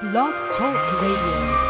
Blog Talk Radio.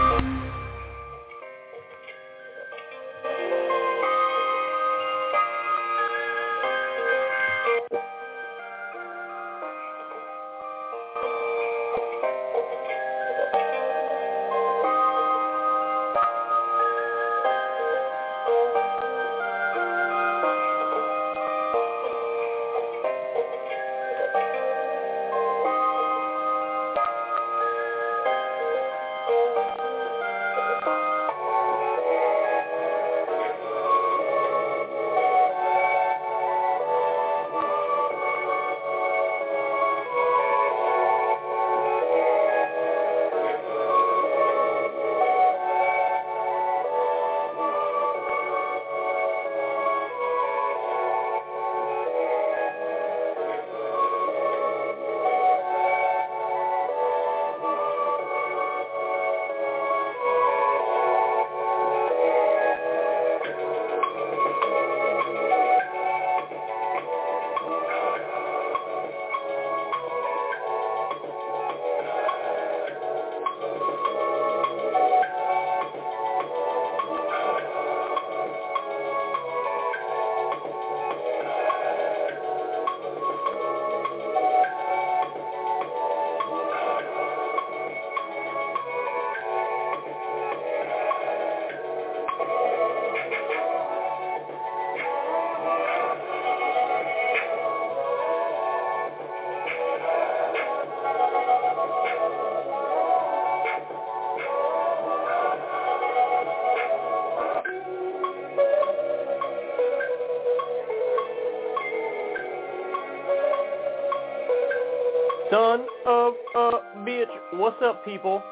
What's up, people?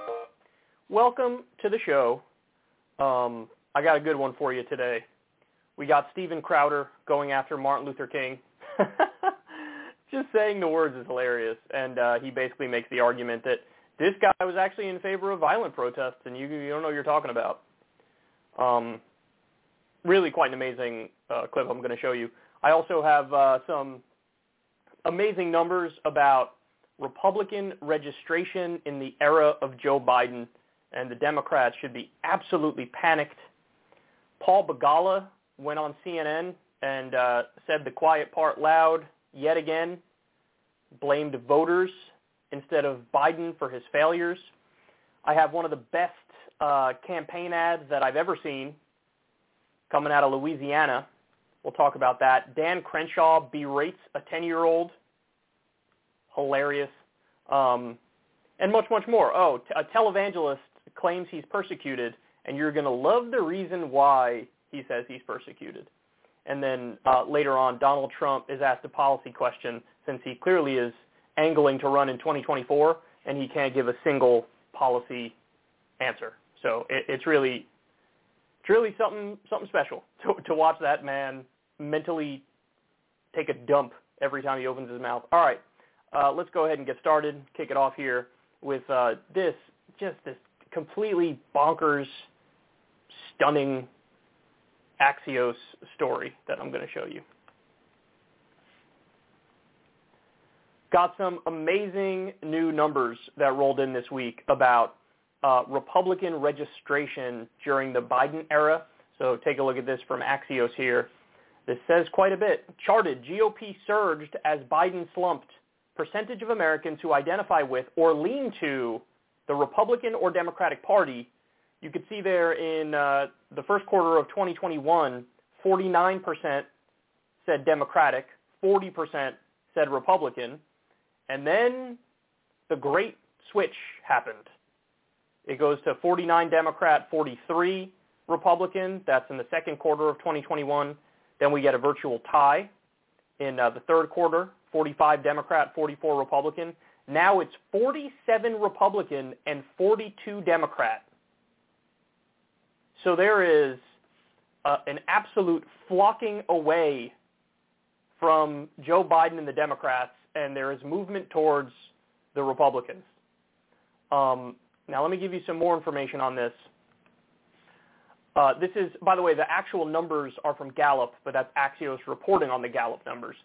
Welcome to the show. Um, I got a good one for you today. We got Steven Crowder going after Martin Luther King. Just saying the words is hilarious, and uh, he basically makes the argument that this guy was actually in favor of violent protests, and you, you don't know what you're talking about. Um, really quite an amazing uh, clip I'm going to show you. I also have uh, some amazing numbers about Republican registration in the era of Joe Biden, and the Democrats should be absolutely panicked. Paul Begala went on CNN and uh, said the quiet part loud yet again, blamed voters instead of Biden for his failures. I have one of the best uh, campaign ads that I've ever seen coming out of Louisiana. We'll talk about that. Dan Crenshaw berates a 10-year-old hilarious, um, and much, much more. Oh, t- a televangelist claims he's persecuted, and you're going to love the reason why he says he's persecuted. And then uh, later on, Donald Trump is asked a policy question since he clearly is angling to run in 2024, and he can't give a single policy answer. So it, it's really, it's really something something special to, to watch that man mentally take a dump every time he opens his mouth. All right, uh, let's go ahead and get started. Kick it off here with uh, this, just this completely bonkers, stunning Axios story that I'm going to show you. Got some amazing new numbers that rolled in this week about uh, Republican registration during the Biden era. So take a look at this from Axios here. This says quite a bit. Charted, GOP surged as Biden slumped percentage of Americans who identify with or lean to the Republican or Democratic Party, you could see there in uh, the first quarter of 2021, 49% said Democratic, 40% said Republican, and then the great switch happened. It goes to 49 Democrat, 43 Republican. That's in the second quarter of 2021. Then we get a virtual tie in uh, the third quarter, 45 Democrat, 44 Republican. Now it's 47 Republican and 42 Democrat. So there is uh, an absolute flocking away from Joe Biden and the Democrats, and there is movement towards the Republicans. Um, now let me give you some more information on this. Uh, this is, by the way, the actual numbers are from Gallup, but that's Axios reporting on the Gallup numbers.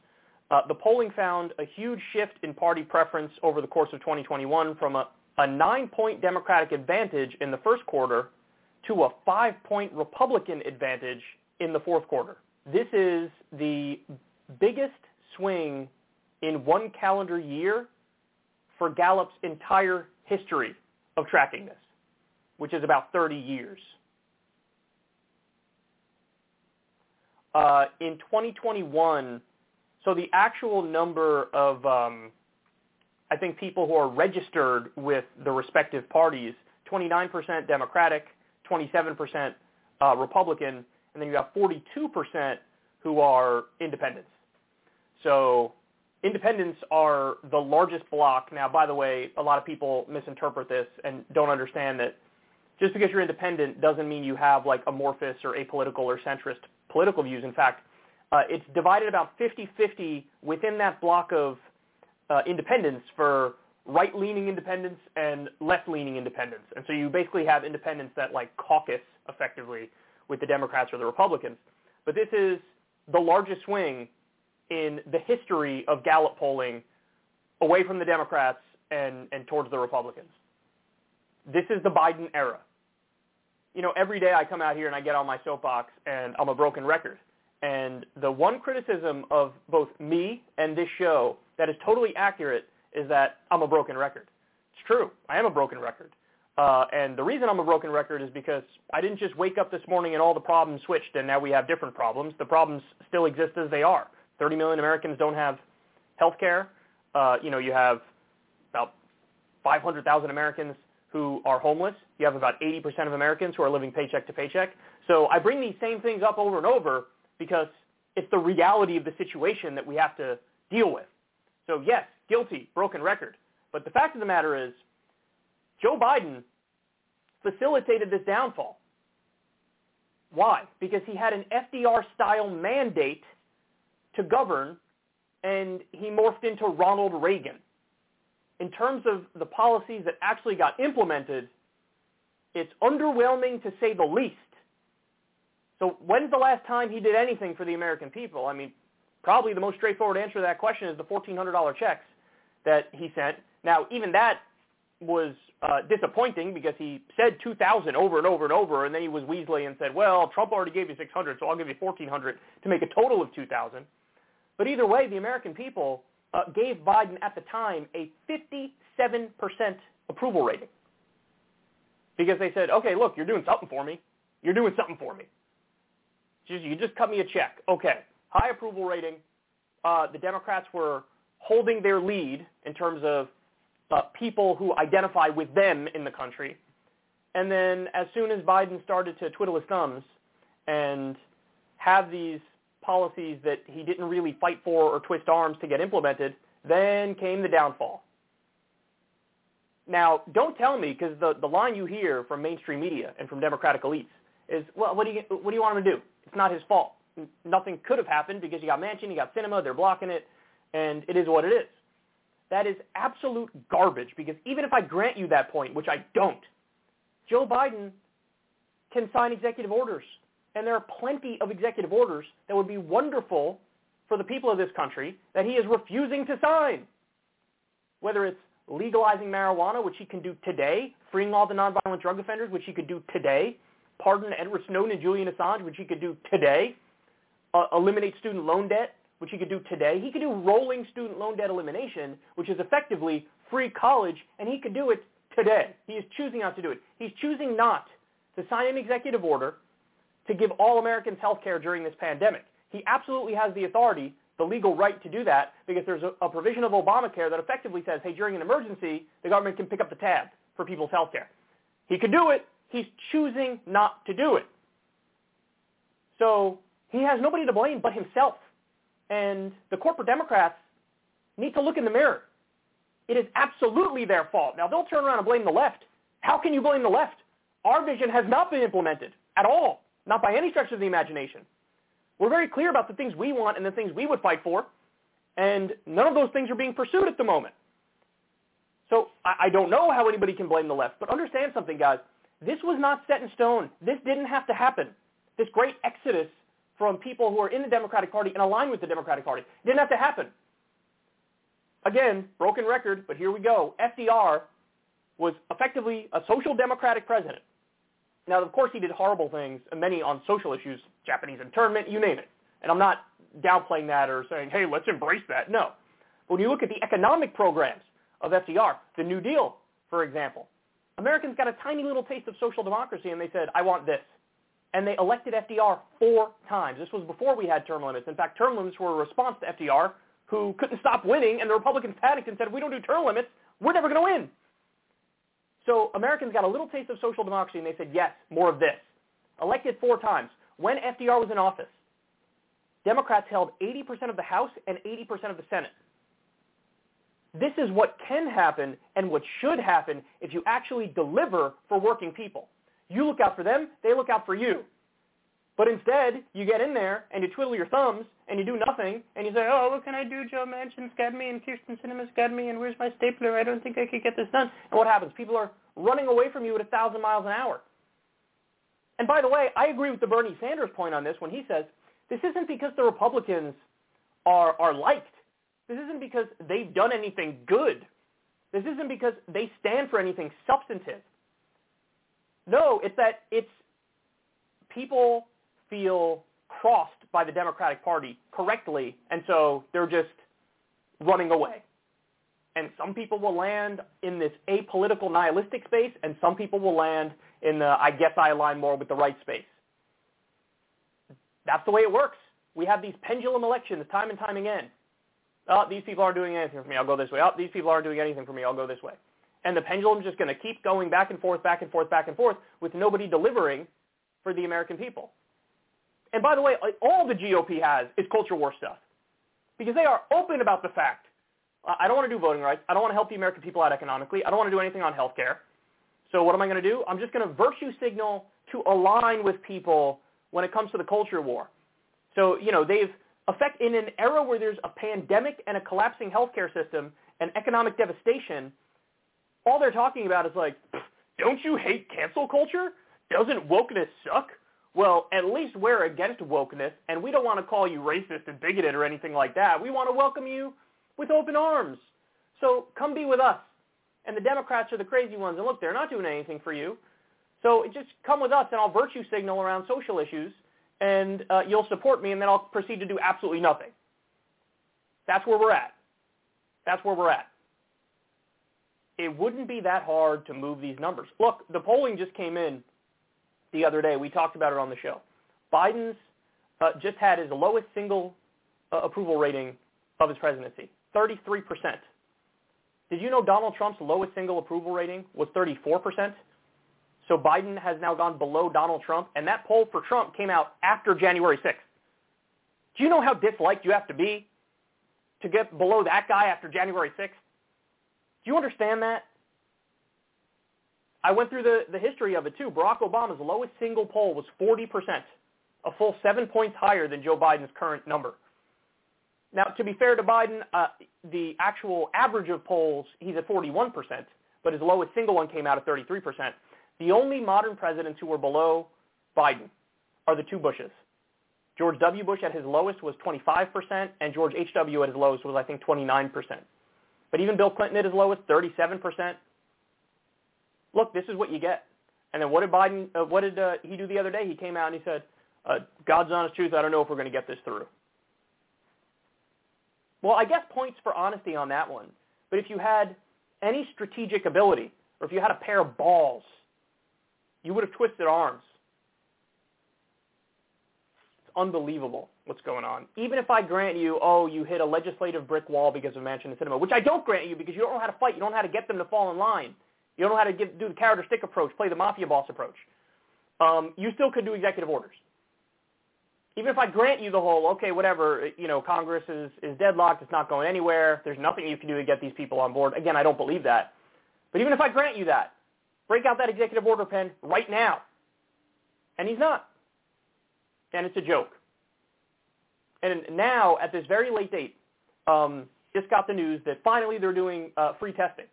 Uh, the polling found a huge shift in party preference over the course of 2021 from a, a nine-point Democratic advantage in the first quarter to a five-point Republican advantage in the fourth quarter. This is the biggest swing in one calendar year for Gallup's entire history of tracking this, which is about 30 years. Uh, in 2021, so the actual number of, um, I think, people who are registered with the respective parties, 29% Democratic, 27% uh, Republican, and then you have 42% who are independents. So independents are the largest block. Now, by the way, a lot of people misinterpret this and don't understand that just because you're independent doesn't mean you have like amorphous or apolitical or centrist political views. In fact, uh, it's divided about 50-50 within that block of uh, independents for right-leaning independents and left-leaning independents. And so you basically have independents that like caucus effectively with the Democrats or the Republicans. But this is the largest swing in the history of Gallup polling away from the Democrats and, and towards the Republicans. This is the Biden era. You know, every day I come out here and I get on my soapbox and I'm a broken record. And the one criticism of both me and this show that is totally accurate is that I'm a broken record. It's true. I am a broken record. Uh, and the reason I'm a broken record is because I didn't just wake up this morning and all the problems switched and now we have different problems. The problems still exist as they are. 30 million Americans don't have health care. Uh, you know, you have about 500,000 Americans who are homeless. You have about 80% of Americans who are living paycheck to paycheck. So I bring these same things up over and over because it's the reality of the situation that we have to deal with. So yes, guilty, broken record. But the fact of the matter is Joe Biden facilitated this downfall. Why? Because he had an FDR-style mandate to govern, and he morphed into Ronald Reagan. In terms of the policies that actually got implemented, it's underwhelming to say the least. So when's the last time he did anything for the American people? I mean, probably the most straightforward answer to that question is the $1,400 checks that he sent. Now, even that was uh, disappointing because he said 2,000 over and over and over, and then he was Weasley and said, well, Trump already gave you 600, so I'll give you 1,400 to make a total of 2,000. But either way, the American people uh, gave Biden at the time a 57% approval rating because they said, okay, look, you're doing something for me. You're doing something for me. Just, you just cut me a check. Okay. High approval rating. Uh, the Democrats were holding their lead in terms of uh, people who identify with them in the country. And then as soon as Biden started to twiddle his thumbs and have these policies that he didn't really fight for or twist arms to get implemented, then came the downfall. Now, don't tell me, because the, the line you hear from mainstream media and from Democratic elites is, well, what do, you, what do you want him to do? It's not his fault. Nothing could have happened because you got Manchin, you got Sinema, they're blocking it, and it is what it is. That is absolute garbage because even if I grant you that point, which I don't, Joe Biden can sign executive orders. And there are plenty of executive orders that would be wonderful for the people of this country that he is refusing to sign. Whether it's legalizing marijuana, which he can do today, freeing all the nonviolent drug offenders, which he could do today, pardon Edward Snowden and Julian Assange, which he could do today, uh, eliminate student loan debt, which he could do today. He could do rolling student loan debt elimination, which is effectively free college, and he could do it today. He is choosing not to do it. He's choosing not to sign an executive order to give all Americans health care during this pandemic. He absolutely has the authority, the legal right to do that because there's a, a provision of Obamacare that effectively says, hey, during an emergency, the government can pick up the tab for people's health care. He could do it. He's choosing not to do it. So he has nobody to blame but himself. And the corporate Democrats need to look in the mirror. It is absolutely their fault. Now, they'll turn around and blame the left. How can you blame the left? Our vision has not been implemented at all, not by any stretch of the imagination. We're very clear about the things we want and the things we would fight for, and none of those things are being pursued at the moment. So I, I don't know how anybody can blame the left, but understand something, guys. This was not set in stone. This didn't have to happen. This great exodus from people who are in the Democratic Party and aligned with the Democratic Party. Didn't have to happen. Again, broken record, but here we go. FDR was effectively a social democratic president. Now, of course, he did horrible things, many on social issues, Japanese internment, you name it. And I'm not downplaying that or saying, hey, let's embrace that. No. But when you look at the economic programs of FDR, the New Deal, for example, Americans got a tiny little taste of social democracy and they said, I want this. And they elected FDR four times. This was before we had term limits. In fact, term limits were a response to FDR, who couldn't stop winning, and the Republicans panicked and said, if we don't do term limits, we're never going to win. So Americans got a little taste of social democracy, and they said, yes, more of this. Elected four times. When FDR was in office, Democrats held 80% of the House and 80% of the Senate. This is what can happen and what should happen if you actually deliver for working people. You look out for them, they look out for you. But instead, you get in there and you twiddle your thumbs and you do nothing and you say, oh, what can I do? Joe Manchin's got me and Kyrsten Sinema's got me and where's my stapler? I don't think I could get this done. And what happens? People are running away from you at a thousand miles an hour. And by the way, I agree with the Bernie Sanders point on this when he says this isn't because the Republicans are, are liked. This isn't because they've done anything good. This isn't because they stand for anything substantive. No, it's that it's people feel crossed by the Democratic Party correctly, and so they're just running away. And some people will land in this apolitical nihilistic space, and some people will land in the I guess I align more with the right space. That's the way it works. We have these pendulum elections time and time again. Oh, these people aren't doing anything for me. I'll go this way. Oh, these people aren't doing anything for me. I'll go this way. And the pendulum's just going to keep going back and forth, back and forth, back and forth with nobody delivering for the American people. And by the way, all the GOP has is culture war stuff because they are open about the fact I don't want to do voting rights. I don't want to help the American people out economically. I don't want to do anything on health care. So what am I going to do? I'm just going to virtue signal to align with people when it comes to the culture war. So, you know, they've affect in an era where there's a pandemic and a collapsing healthcare system and economic devastation, all they're talking about is like, don't you hate cancel culture? Doesn't wokeness suck? Well, at least we're against wokeness, and we don't want to call you racist and bigoted or anything like that. We want to welcome you with open arms. So come be with us. And the Democrats are the crazy ones. And look, they're not doing anything for you. So just come with us, and I'll virtue signal around social issues, and uh, you'll support me, and then I'll proceed to do absolutely nothing. That's where we're at. That's where we're at. It wouldn't be that hard to move these numbers. Look, the polling just came in the other day. We talked about it on the show. Biden's uh, just had his lowest single uh, approval rating of his presidency, 33%. Did you know Donald Trump's lowest single approval rating was 34%? So Biden has now gone below Donald Trump, and that poll for Trump came out after January 6th. Do you know how disliked you have to be to get below that guy after January 6th? Do you understand that? I went through the, the history of it too. Barack Obama's lowest single poll was 40%, a full seven points higher than Joe Biden's current number. Now, to be fair to Biden, uh, the actual average of polls, he's at 41%, but his lowest single one came out at 33%. The only modern presidents who were below Biden are the two Bushes. George W. Bush at his lowest was 25%, and George H.W. at his lowest was, I think, 29%. But even Bill Clinton at his lowest, 37% look, this is what you get. And then what did Biden, uh, what did uh, he do the other day? He came out and he said, uh, God's honest truth, I don't know if we're going to get this through. Well, I guess points for honesty on that one. But if you had any strategic ability, or if you had a pair of balls, you would have twisted arms. It's unbelievable what's going on. Even if I grant you, oh, you hit a legislative brick wall because of Manchin and Sinema, which I don't grant you because you don't know how to fight. You don't know how to get them to fall in line. You don't know how to do the carrot or stick approach, play the mafia boss approach. Um, you still could do executive orders. Even if I grant you the whole, okay, whatever, you know, Congress is, is deadlocked, it's not going anywhere, there's nothing you can do to get these people on board. Again, I don't believe that. But even if I grant you that, break out that executive order pen right now. And he's not. And it's a joke. And now, at this very late date, um, just got the news that finally they're doing uh, free testing.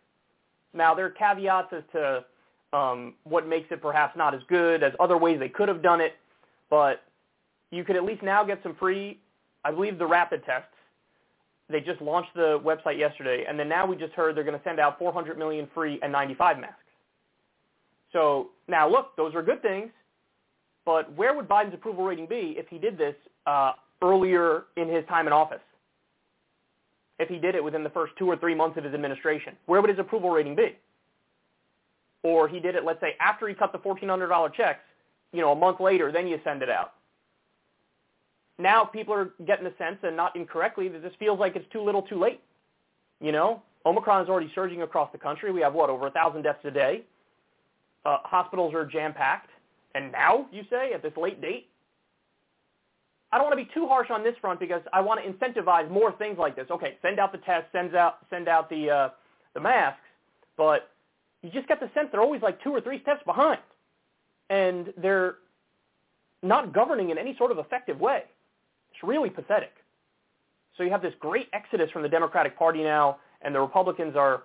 Now, there are caveats as to um, what makes it perhaps not as good as other ways they could have done it, but you could at least now get some free, I believe, the rapid tests. they just launched the website yesterday, and then now we just heard they're going to send out 400 million free N95 masks. So now look, those are good things, but where would Biden's approval rating be if he did this uh, earlier in his time in office? If he did it within the first two or three months of his administration, where would his approval rating be? Or he did it, let's say, after he cut the $1,400 checks, you know, a month later, then you send it out now people are getting the sense, and not incorrectly, that this feels like it's too little too late. You know, Omicron is already surging across the country. We have, what, over 1,000 deaths a day. Uh, hospitals are jam-packed. And now, you say, at this late date? I don't want to be too harsh on this front because I want to incentivize more things like this. Okay, send out the tests, send out, send out the, uh, the masks, but you just get the sense they're always like two or three steps behind. And they're not governing in any sort of effective way. It's really pathetic. So you have this great exodus from the Democratic Party now, and the Republicans are,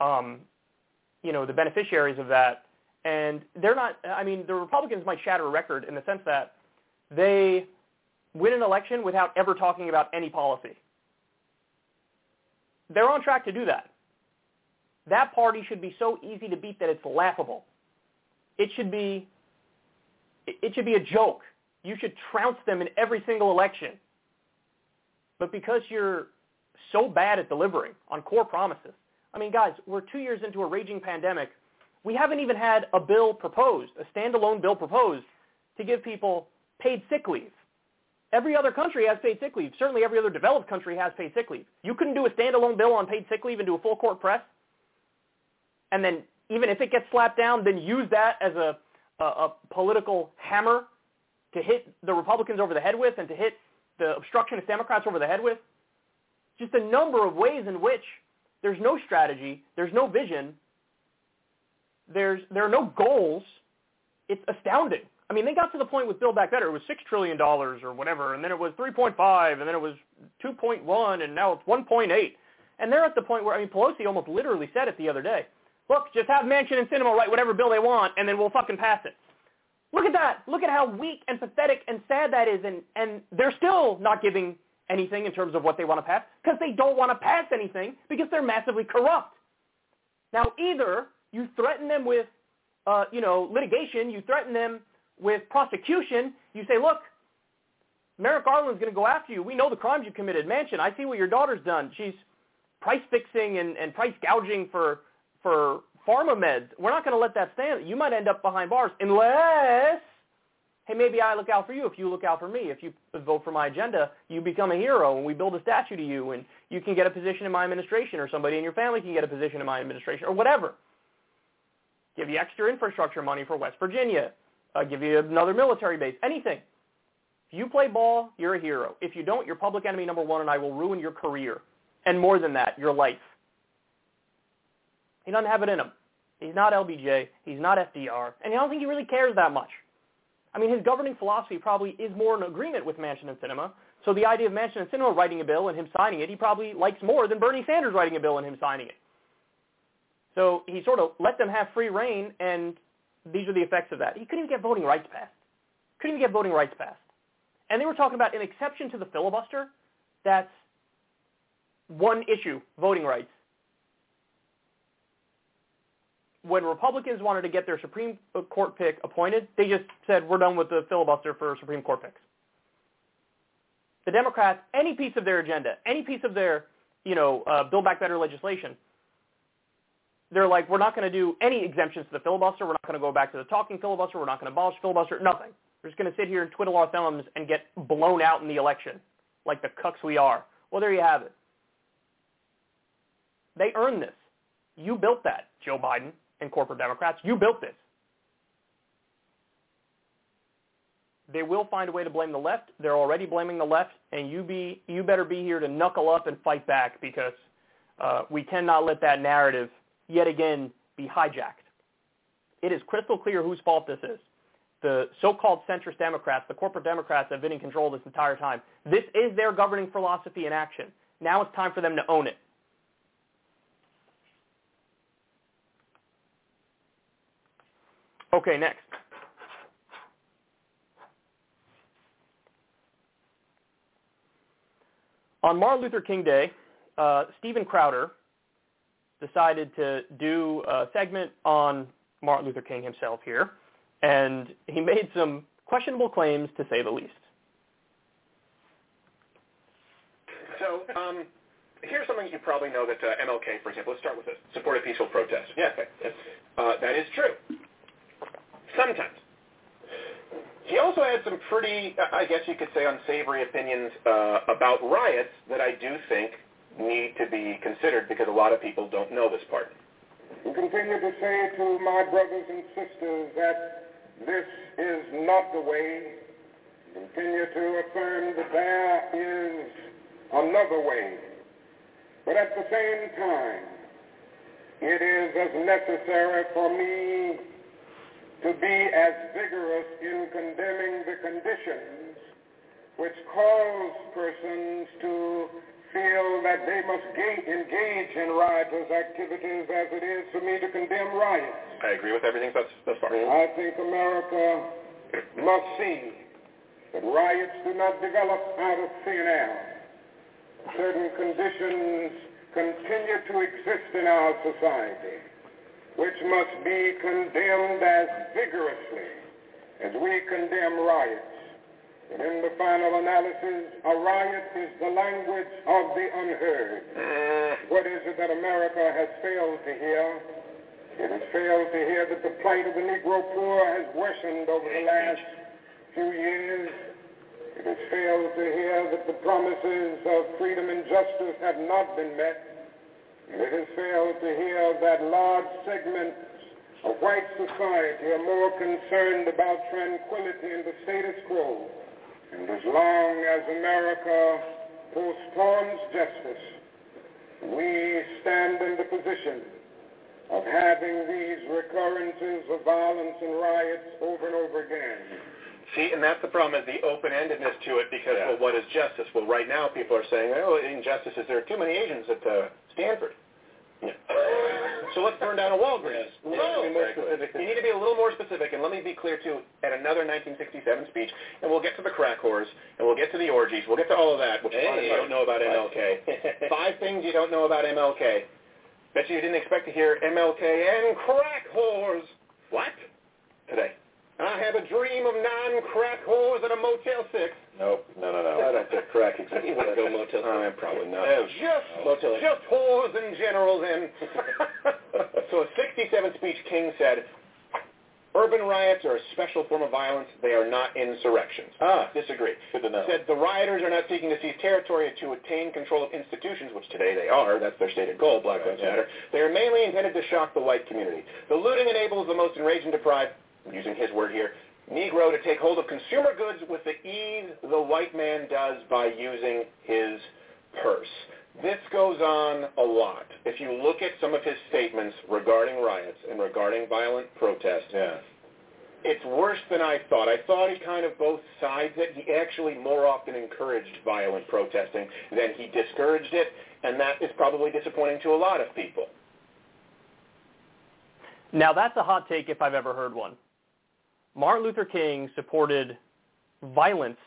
um, you know, the beneficiaries of that. And they're not, I mean, the Republicans might shatter a record in the sense that they win an election without ever talking about any policy. They're on track to do that. That party should be so easy to beat that it's laughable. It should be, it should be a joke you should trounce them in every single election. But because you're so bad at delivering on core promises, I mean, guys, we're two years into a raging pandemic. We haven't even had a bill proposed, a standalone bill proposed to give people paid sick leave. Every other country has paid sick leave. Certainly every other developed country has paid sick leave. You couldn't do a standalone bill on paid sick leave and do a full court press? And then even if it gets slapped down, then use that as a, a, a political hammer to hit the Republicans over the head with and to hit the obstructionist Democrats over the head with. Just a number of ways in which there's no strategy, there's no vision, there's, there are no goals. It's astounding. I mean, they got to the point with Build Back Better. It was $6 trillion or whatever, and then it was 3.5, and then it was 2.1, and now it's 1.8. And they're at the point where, I mean, Pelosi almost literally said it the other day. Look, just have Manchin and Sinema write whatever bill they want, and then we'll fucking pass it. Look at that. Look at how weak and pathetic and sad that is. And, and they're still not giving anything in terms of what they want to pass because they don't want to pass anything because they're massively corrupt. Now, either you threaten them with, uh, you know, litigation, you threaten them with prosecution, you say, look, Merrick Garland's going to go after you. We know the crimes you committed. Manchin, I see what your daughter's done. She's price fixing and, and price gouging for, for pharma meds. We're not going to let that stand. You might end up behind bars unless, hey, maybe I look out for you if you look out for me. If you vote for my agenda, you become a hero and we build a statue to you and you can get a position in my administration or somebody in your family can get a position in my administration or whatever. Give you extra infrastructure money for West Virginia. Uh, give you another military base. Anything. If you play ball, you're a hero. If you don't, you're public enemy number one and I will ruin your career. And more than that, your life. He doesn't have it in him. He's not LBJ. He's not FDR. And I don't think he really cares that much. I mean, his governing philosophy probably is more in agreement with Manchin and Sinema. So the idea of Manchin and Sinema writing a bill and him signing it, he probably likes more than Bernie Sanders writing a bill and him signing it. So he sort of let them have free reign, and these are the effects of that. He couldn't even get voting rights passed. Couldn't even get voting rights passed. And they were talking about an exception to the filibuster that's one issue, voting rights when Republicans wanted to get their Supreme Court pick appointed, they just said, we're done with the filibuster for Supreme Court picks. The Democrats, any piece of their agenda, any piece of their, you know, uh, Build Back Better legislation, they're like, we're not going to do any exemptions to the filibuster. We're not going to go back to the talking filibuster. We're not going to abolish filibuster. Nothing. We're just going to sit here and twiddle our thumbs and get blown out in the election like the cucks we are. Well, there you have it. They earned this. You built that, Joe Biden and corporate Democrats. You built this. They will find a way to blame the left. They're already blaming the left, and you be you better be here to knuckle up and fight back because uh, we cannot let that narrative yet again be hijacked. It is crystal clear whose fault this is. The so-called centrist Democrats, the corporate Democrats have been in control this entire time. This is their governing philosophy in action. Now it's time for them to own it. Okay, next. On Martin Luther King Day, uh, Steven Crowder decided to do a segment on Martin Luther King himself here, and he made some questionable claims to say the least. So um, here's something you probably know that uh, MLK, for example, let's start with this, supported peaceful protest. Yeah, okay. Uh, that is true. Sometimes. He also had some pretty, I guess you could say, unsavory opinions uh, about riots that I do think need to be considered because a lot of people don't know this part. We continue to say to my brothers and sisters that this is not the way. Continue to affirm that there is another way. But at the same time, it is as necessary for me to be as vigorous in condemning the conditions which cause persons to feel that they must engage in riotous activities as it is for me to condemn riots. I agree with everything thus, thus far. I think America must see that riots do not develop out of thin air. Certain conditions continue to exist in our society, which must be condemned as vigorously as we condemn riots. And in the final analysis, a riot is the language of the unheard. Uh. What is it that America has failed to hear? It has failed to hear that the plight of the Negro poor has worsened over the last few years. It has failed to hear that the promises of freedom and justice have not been met. And it has failed to hear that large segments of white society are more concerned about tranquility and the status quo and as long as America postpones justice, we stand in the position of having these recurrences of violence and riots over and over again. See, and that's the problem is the open-endedness to it because, yeah. well, what is justice? Well, right now people are saying, oh, injustice is there are too many Asians at uh, Stanford. So let's burn down a Walgreens. Yes. No, you need to be a little more specific, and let me be clear too. At another 1967 speech, and we'll get to the crack whores, and we'll get to the orgies, we'll get to all of that, which hey, you don't know about MLK. Five things you don't know about MLK. Bet you didn't expect to hear MLK and crack whores. What? Today. I have a dream of non-crack whores at a Motel 6. Nope, no, no, no. I don't think crack exists. You want to go Motel 6? Uh, probably not. No. Just, no. Motel just whores in general then. so a 67 speech, King said, Urban riots are a special form of violence. They are not insurrections. Ah, disagree. Good to know. Said the rioters are not seeking to seize territory to attain control of institutions, which today they are. That's their stated goal, Black Lives yeah. Matter. They are mainly intended to shock the white community. The looting enables the most enraged and deprived, using his word here, Negro to take hold of consumer goods with the ease the white man does by using his purse. This goes on a lot. If you look at some of his statements regarding riots and regarding violent protests, yeah. it's worse than I thought. I thought he kind of both sides it. He actually more often encouraged violent protesting than he discouraged it, and that is probably disappointing to a lot of people. Now that's a hot take if I've ever heard one. Martin Luther King supported violence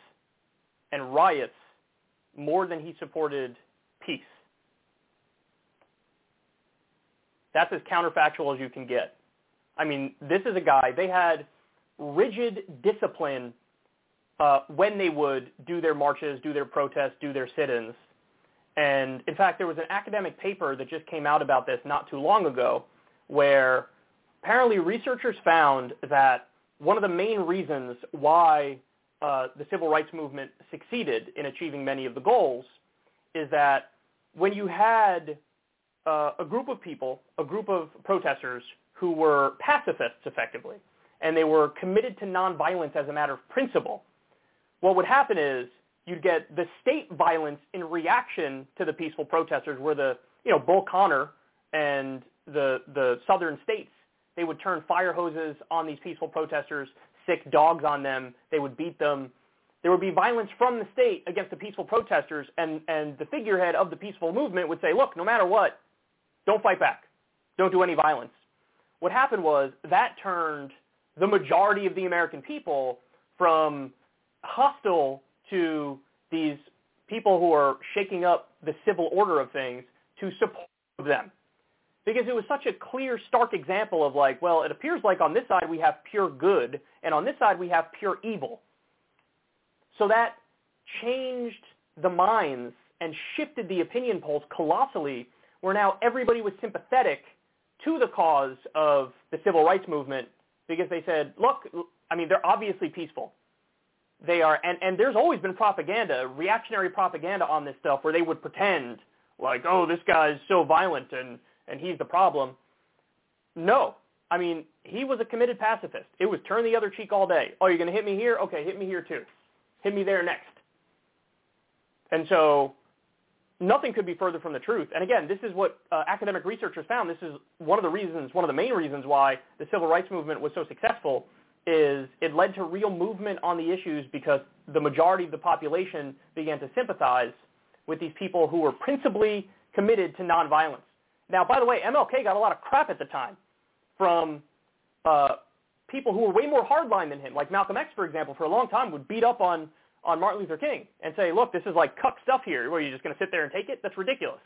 and riots more than he supported peace. That's as counterfactual as you can get. I mean, this is a guy, they had rigid discipline uh, when they would do their marches, do their protests, do their sit-ins. And in fact, there was an academic paper that just came out about this not too long ago where apparently researchers found that one of the main reasons why uh, the civil rights movement succeeded in achieving many of the goals is that when you had uh, a group of people, a group of protesters who were pacifists effectively, and they were committed to nonviolence as a matter of principle, what would happen is you'd get the state violence in reaction to the peaceful protesters where the, you know, Bull Connor and the, the southern states they would turn fire hoses on these peaceful protesters, sick dogs on them. They would beat them. There would be violence from the state against the peaceful protesters, and, and the figurehead of the peaceful movement would say, look, no matter what, don't fight back. Don't do any violence. What happened was that turned the majority of the American people from hostile to these people who are shaking up the civil order of things to support them. Because it was such a clear, stark example of like, well, it appears like on this side we have pure good, and on this side we have pure evil. So that changed the minds and shifted the opinion polls colossally, where now everybody was sympathetic to the cause of the civil rights movement because they said, look, I mean, they're obviously peaceful. They are, and, and there's always been propaganda, reactionary propaganda on this stuff where they would pretend like, oh, this guy's so violent and, and he's the problem. No. I mean, he was a committed pacifist. It was turn the other cheek all day. Oh, you're going to hit me here? Okay, hit me here too. Hit me there next. And so nothing could be further from the truth. And again, this is what uh, academic researchers found. This is one of the reasons, one of the main reasons why the civil rights movement was so successful is it led to real movement on the issues because the majority of the population began to sympathize with these people who were principally committed to nonviolence. Now, by the way, MLK got a lot of crap at the time from uh, people who were way more hardline than him, like Malcolm X, for example, for a long time would beat up on on Martin Luther King and say, look, this is like cuck stuff here. Where you're just going to sit there and take it? That's ridiculous.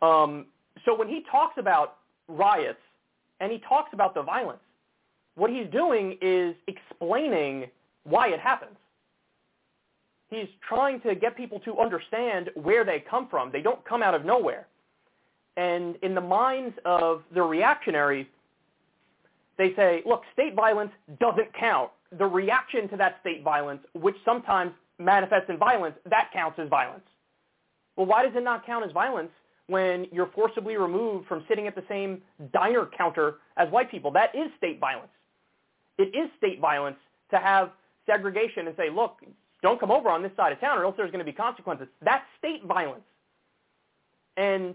Um, so when he talks about riots and he talks about the violence, what he's doing is explaining why it happens. He's trying to get people to understand where they come from. They don't come out of nowhere. And in the minds of the reactionaries, they say, look, state violence doesn't count the reaction to that state violence, which sometimes manifests in violence, that counts as violence. Well, why does it not count as violence when you're forcibly removed from sitting at the same diner counter as white people? That is state violence. It is state violence to have segregation and say, look, don't come over on this side of town or else there's going to be consequences. That's state violence. And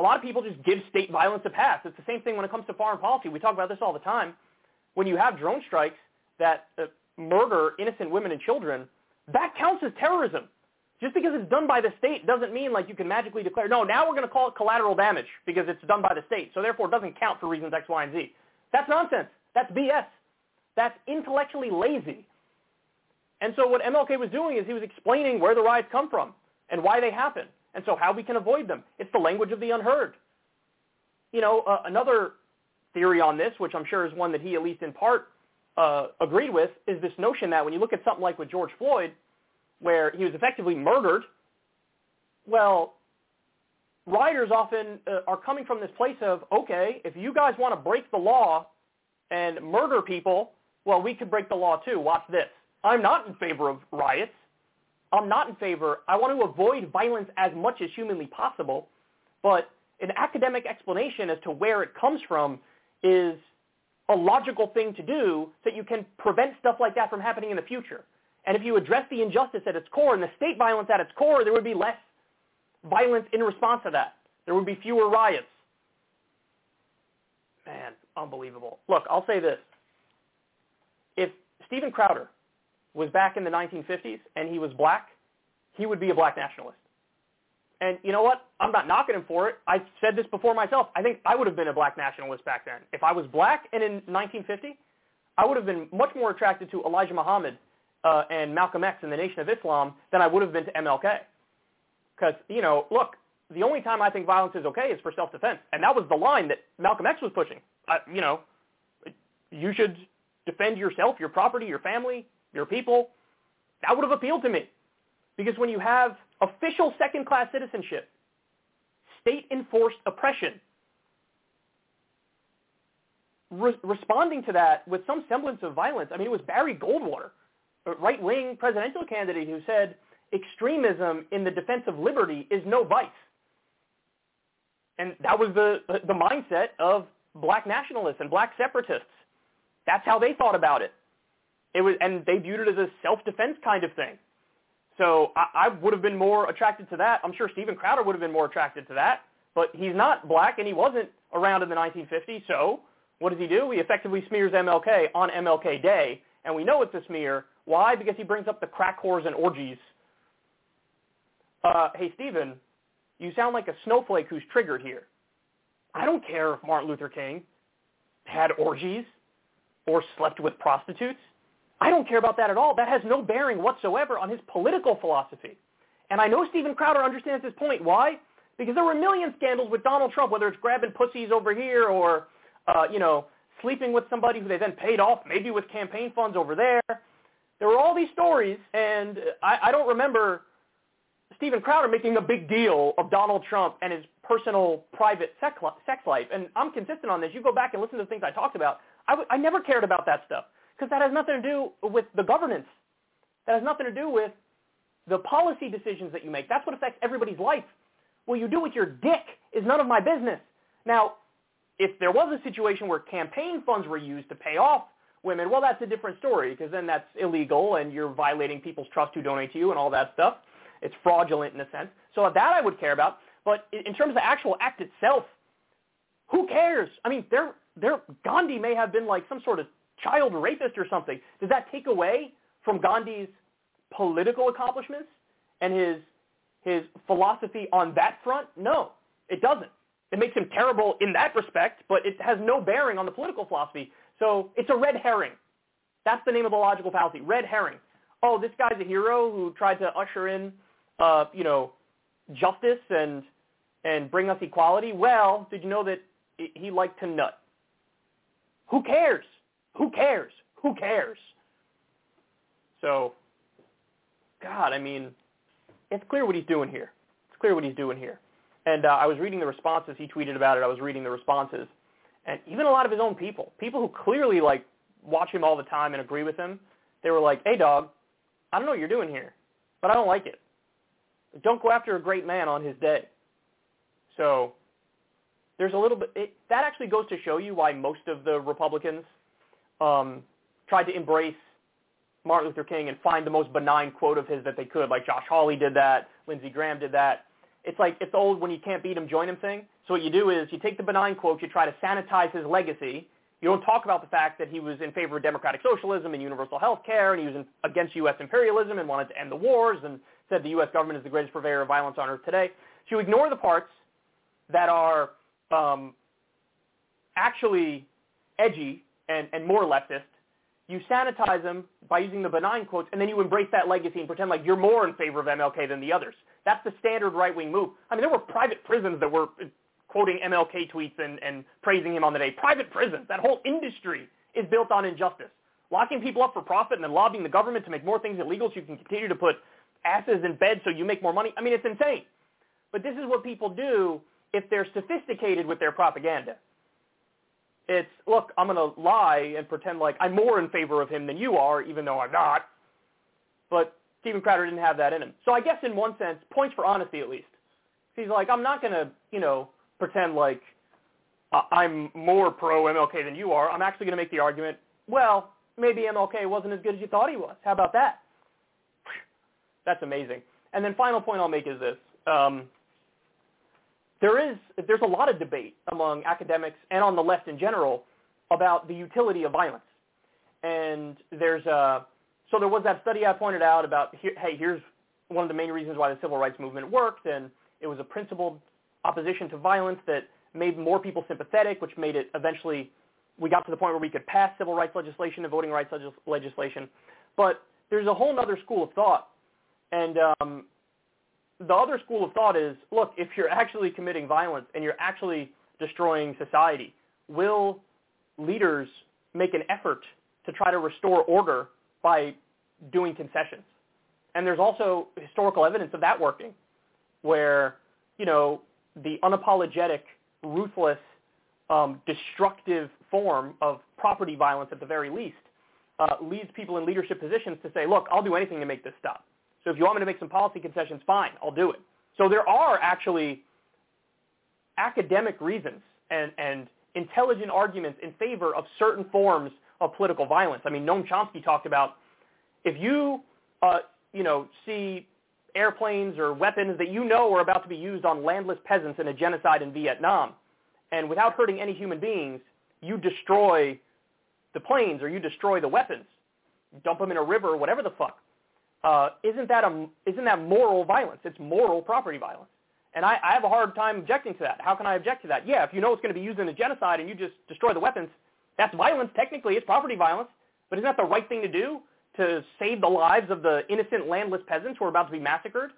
a lot of people just give state violence a pass. It's the same thing when it comes to foreign policy. We talk about this all the time. When you have drone strikes, that uh, murder innocent women and children, that counts as terrorism. Just because it's done by the state doesn't mean like you can magically declare, no, now we're going to call it collateral damage because it's done by the state. So therefore it doesn't count for reasons X, Y, and Z. That's nonsense. That's BS. That's intellectually lazy. And so what MLK was doing is he was explaining where the riots come from and why they happen and so how we can avoid them. It's the language of the unheard. You know, uh, another theory on this, which I'm sure is one that he at least in part uh, agreed with is this notion that when you look at something like with George Floyd, where he was effectively murdered, well, rioters often uh, are coming from this place of, okay, if you guys want to break the law and murder people, well, we could break the law too. Watch this. I'm not in favor of riots. I'm not in favor. I want to avoid violence as much as humanly possible, but an academic explanation as to where it comes from is a logical thing to do so that you can prevent stuff like that from happening in the future. And if you address the injustice at its core and the state violence at its core, there would be less violence in response to that. There would be fewer riots. Man, unbelievable. Look, I'll say this. If Steven Crowder was back in the 1950s and he was black, he would be a black nationalist. And you know what? I'm not knocking him for it. I said this before myself. I think I would have been a black nationalist back then. If I was black and in 1950, I would have been much more attracted to Elijah Muhammad uh, and Malcolm X and the Nation of Islam than I would have been to MLK. Because, you know, look, the only time I think violence is okay is for self-defense. And that was the line that Malcolm X was pushing. I, you know, you should defend yourself, your property, your family, your people. That would have appealed to me. Because when you have official second-class citizenship, state-enforced oppression, re- responding to that with some semblance of violence. I mean, it was Barry Goldwater, a right-wing presidential candidate who said extremism in the defense of liberty is no vice. And that was the, the mindset of black nationalists and black separatists. That's how they thought about it. It was, and they viewed it as a self-defense kind of thing. So I, I would have been more attracted to that. I'm sure Steven Crowder would have been more attracted to that. But he's not black, and he wasn't around in the 1950s. So what does he do? He effectively smears MLK on MLK Day, and we know it's a smear. Why? Because he brings up the crack whores and orgies. Uh, hey, Steven, you sound like a snowflake who's triggered here. I don't care if Martin Luther King had orgies or slept with prostitutes. I don't care about that at all. That has no bearing whatsoever on his political philosophy. And I know Steven Crowder understands this point. Why? Because there were a million scandals with Donald Trump, whether it's grabbing pussies over here or, uh, you know, sleeping with somebody who they then paid off, maybe with campaign funds over there. There were all these stories, and I, I don't remember Steven Crowder making a big deal of Donald Trump and his personal private sex life. And I'm consistent on this. You go back and listen to the things I talked about. I, w- I never cared about that stuff because that has nothing to do with the governance. That has nothing to do with the policy decisions that you make. That's what affects everybody's life. What you do with your dick is none of my business. Now, if there was a situation where campaign funds were used to pay off women, well, that's a different story because then that's illegal and you're violating people's trust who donate to you and all that stuff. It's fraudulent in a sense. So that I would care about. But in terms of the actual act itself, who cares? I mean, there, there, Gandhi may have been like some sort of child rapist or something. Does that take away from Gandhi's political accomplishments and his his philosophy on that front? No, it doesn't. It makes him terrible in that respect, but it has no bearing on the political philosophy. So it's a red herring. That's the name of the logical fallacy, red herring. Oh, this guy's a hero who tried to usher in, uh, you know, justice and and bring us equality. Well, did you know that he liked to nut? Who cares? Who cares? Who cares? So, God, I mean, it's clear what he's doing here. It's clear what he's doing here. And uh, I was reading the responses. He tweeted about it. I was reading the responses. And even a lot of his own people, people who clearly, like, watch him all the time and agree with him, they were like, hey, dog, I don't know what you're doing here, but I don't like it. Don't go after a great man on his day. So there's a little bit, it, that actually goes to show you why most of the Republicans um, tried to embrace Martin Luther King and find the most benign quote of his that they could. Like Josh Hawley did that, Lindsey Graham did that. It's like it's old when you can't beat him, join him thing. So what you do is you take the benign quote, you try to sanitize his legacy. You don't talk about the fact that he was in favor of democratic socialism and universal health care, and he was in, against U.S. imperialism and wanted to end the wars and said the U.S. government is the greatest purveyor of violence on earth today. So you ignore the parts that are um, actually edgy and, and more leftist you sanitize them by using the benign quotes, and then you embrace that legacy and pretend like you're more in favor of MLK than the others. That's the standard right-wing move. I mean, there were private prisons that were uh, quoting MLK tweets and, and praising him on the day. Private prisons, that whole industry is built on injustice. Locking people up for profit and then lobbying the government to make more things illegal so you can continue to put asses in bed so you make more money. I mean, it's insane. But this is what people do if they're sophisticated with their propaganda. It's, look, I'm going to lie and pretend like I'm more in favor of him than you are, even though I'm not. But Steven Crowder didn't have that in him. So I guess in one sense, points for honesty at least. He's like, I'm not going to, you know, pretend like I'm more pro MLK than you are. I'm actually going to make the argument, well, maybe MLK wasn't as good as you thought he was. How about that? That's amazing. And then final point I'll make is this. Um, there is there's a lot of debate among academics and on the left in general about the utility of violence. And there's a so there was that study I pointed out about hey here's one of the main reasons why the civil rights movement worked and it was a principled opposition to violence that made more people sympathetic, which made it eventually we got to the point where we could pass civil rights legislation and voting rights legis- legislation. But there's a whole other school of thought, and um, the other school of thought is, look, if you're actually committing violence and you're actually destroying society, will leaders make an effort to try to restore order by doing concessions? And there's also historical evidence of that working, where, you know, the unapologetic, ruthless, um, destructive form of property violence at the very least uh, leads people in leadership positions to say, look, I'll do anything to make this stop. So if you want me to make some policy concessions, fine, I'll do it. So there are actually academic reasons and, and intelligent arguments in favor of certain forms of political violence. I mean, Noam Chomsky talked about if you, uh, you know, see airplanes or weapons that you know are about to be used on landless peasants in a genocide in Vietnam, and without hurting any human beings, you destroy the planes or you destroy the weapons, dump them in a river, whatever the fuck uh, isn't that a isn't that moral violence? It's moral property violence, and I, I have a hard time objecting to that. How can I object to that? Yeah, if you know it's going to be used in a genocide and you just destroy the weapons, that's violence. Technically, it's property violence, but isn't that the right thing to do to save the lives of the innocent landless peasants who are about to be massacred?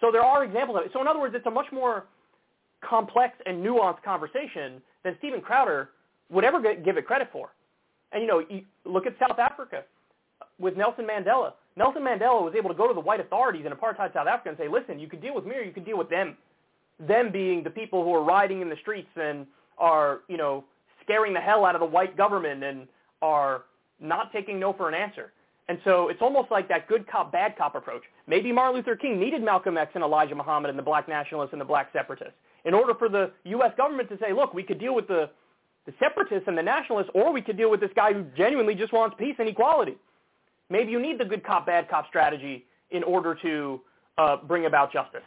So there are examples of it. So in other words, it's a much more complex and nuanced conversation than Steven Crowder would ever give it credit for. And you know, look at South Africa with Nelson Mandela. Nelson Mandela was able to go to the white authorities in apartheid South Africa and say, listen, you could deal with me or you could deal with them. Them being the people who are riding in the streets and are, you know, scaring the hell out of the white government and are not taking no for an answer. And so it's almost like that good cop, bad cop approach. Maybe Martin Luther King needed Malcolm X and Elijah Muhammad and the black nationalists and the black separatists in order for the U.S. government to say, look, we could deal with the, the separatists and the nationalists, or we could deal with this guy who genuinely just wants peace and equality. Maybe you need the good cop, bad cop strategy in order to uh, bring about justice.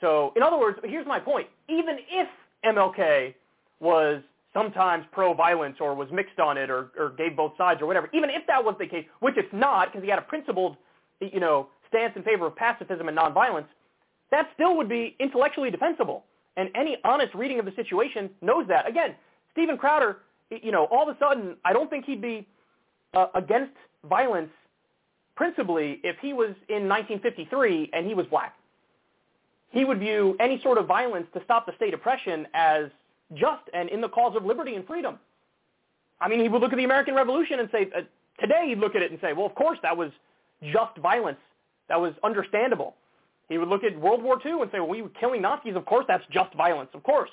So, in other words, here's my point. Even if MLK was sometimes pro-violence or was mixed on it or, or gave both sides or whatever, even if that was the case, which it's not because he had a principled, you know, stance in favor of pacifism and nonviolence, that still would be intellectually defensible. And any honest reading of the situation knows that. Again, Steven Crowder, you know, all of a sudden, I don't think he'd be uh, against violence principally if he was in 1953 and he was black. He would view any sort of violence to stop the state oppression as just and in the cause of liberty and freedom. I mean, he would look at the American Revolution and say, uh, today he'd look at it and say, well, of course that was just violence. That was understandable. He would look at World War II and say, well, we were killing Nazis. Of course that's just violence. Of course.